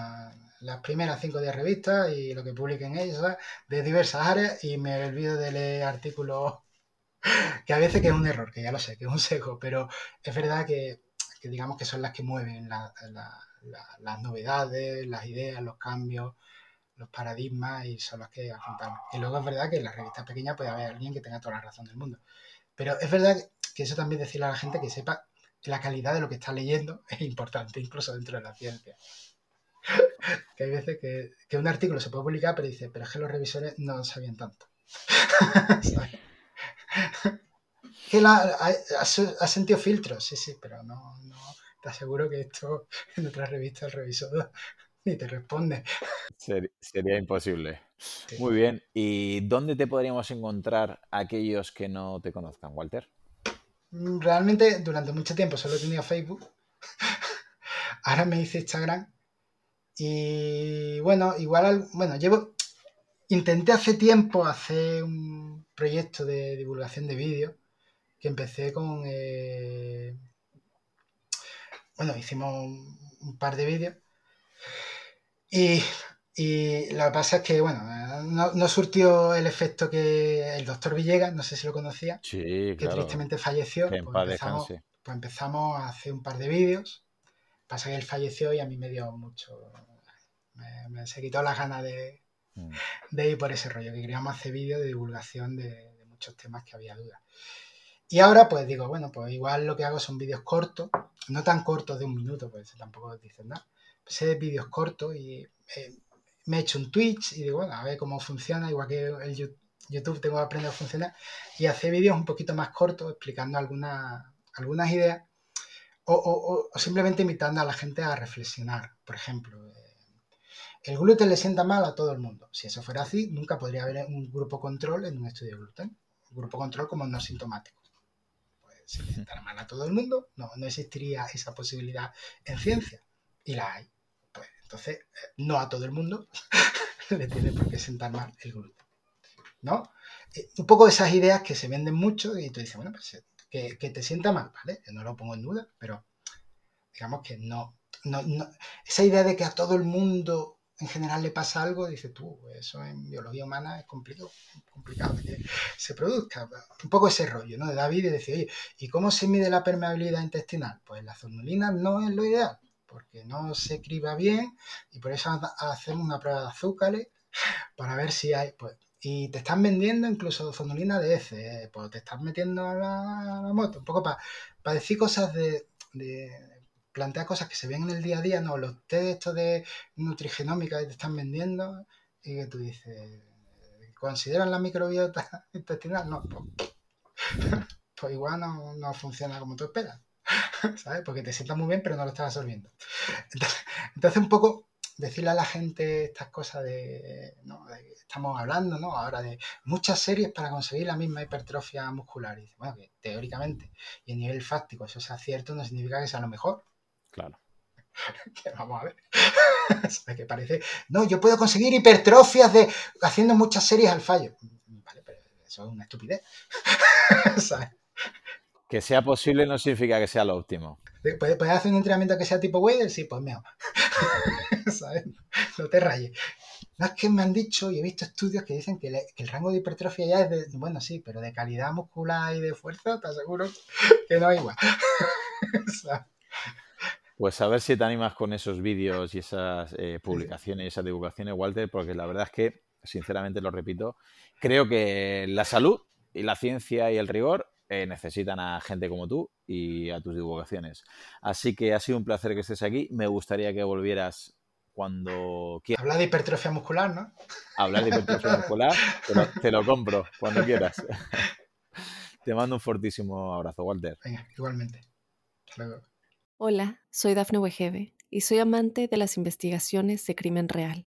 S3: las primeras cinco de revistas y lo que publiquen ellos de diversas áreas y me olvido de leer artículos que a veces que es un error, que ya lo sé, que es un seco, pero es verdad que, digamos que son las que mueven las novedades, las ideas, los cambios, los paradigmas y son las que afrontamos. Y luego es verdad que en las revistas pequeñas puede haber alguien que tenga toda la razón del mundo. Pero es verdad que eso también decirle a la gente que sepa que la calidad de lo que está leyendo es importante, incluso dentro de la ciencia. que hay veces que, un artículo se puede publicar, pero dice, pero es que los revisores no sabían tanto. que la, ha, sentido filtros, sí, sí, pero no, no, te aseguro que esto en otra revista el revisor ni te responde.
S2: sería imposible. Muy bien. ¿Y dónde te podríamos encontrar aquellos que no te conozcan, Walter?
S3: Realmente durante mucho tiempo solo he tenido Facebook. Ahora me hice Instagram y bueno, igual, bueno, llevo, intenté hace tiempo hacer un proyecto de divulgación de vídeos que empecé con, eh, bueno, hicimos un, par de vídeos y, lo que pasa es que, bueno, no, surtió el efecto que el doctor Villegas, no sé si lo conocía,
S2: que
S3: tristemente falleció. pues, empezamos, pues empezamos a hacer un par de vídeos Pasa que él falleció y a mí me dio mucho. Me, se quitó las ganas mm. de, ir por ese rollo, que queríamos hacer vídeos de divulgación de, muchos temas que había dudas. Y ahora, pues digo, bueno, pues igual lo que hago son vídeos cortos, no tan cortos de un minuto, pues tampoco dicen nada. Pues vídeos cortos y eh, me he hecho un Twitch y digo, bueno, a ver cómo funciona, igual que el, YouTube tengo que aprender a funcionar y hacer vídeos un poquito más cortos explicando algunas, algunas ideas o, simplemente invitando a la gente a reflexionar. Por ejemplo, eh, el gluten le sienta mal a todo el mundo. Si eso fuera así, nunca podría haber un grupo control en un estudio de gluten. Un grupo control como no sintomático. Pues si le sentara mal a todo el mundo, no, no existiría esa posibilidad en ciencia. Y la hay. Entonces, eh, no a todo el mundo le tiene por qué sentar mal el gluten. ¿No? Eh, un poco esas ideas que se venden mucho y tú dices, bueno, pues que, te sienta mal, ¿vale? Yo no lo pongo en duda, pero digamos que no, no, esa idea de que a todo el mundo en general le pasa algo, dices tú, eso en biología humana es complicado, complicado que se produzca. Un poco ese rollo, ¿no? De David y decir, oye, ¿y cómo se mide la permeabilidad intestinal? Pues la zonulina no es lo ideal, porque no se criba bien y por eso hacemos una prueba de azúcares para ver si hay, pues y te están vendiendo incluso zonulina de ese, pues te estás metiendo a la, moto, un poco para decir cosas de, plantear cosas que se ven en el día a día, no, los test estos de nutrigenómica que te están vendiendo y que tú dices, ¿consideran la microbiota intestinal? No, pues, pues igual no, no, funciona como tú esperas, ¿sabes? Porque te sientas muy bien pero no lo estás absorbiendo. Entonces, entonces un poco decirle a la gente estas cosas de, ¿no? estamos hablando, ¿no? Ahora de muchas series para conseguir la misma hipertrofia muscular. Y bueno, que teóricamente y a nivel fáctico eso sea cierto no significa que sea lo mejor.
S2: Claro.
S3: vamos a ver. que parece, no, yo puedo conseguir hipertrofias de haciendo muchas series al fallo. Vale, pero eso es una estupidez.
S2: Que sea posible no significa que sea lo óptimo.
S3: ¿Puedes, hacer un entrenamiento que sea tipo Wader? Sí, pues mejor. ¿Sabes? No te rayes. No es que me han dicho y he visto estudios que dicen que, el rango de hipertrofia ya es de, bueno, sí, pero de calidad muscular y de fuerza, te aseguro que no es igual.
S2: Pues a ver si te animas con esos vídeos y esas eh, publicaciones y esas divulgaciones, Walter, porque la verdad es que, sinceramente lo repito, creo que la salud y la ciencia y el rigor eh, necesitan a gente como tú y a tus divulgaciones. Así que ha sido un placer que estés aquí. Me gustaría que volvieras cuando quieras.
S3: Hablar de hipertrofia muscular, ¿no?
S2: Hablar de hipertrofia muscular, te lo, compro cuando quieras. Te mando un fortísimo abrazo, Walter.
S3: Venga, igualmente. luego.
S1: Hola, soy Dafne Wegebe y soy amante de las investigaciones de crimen real.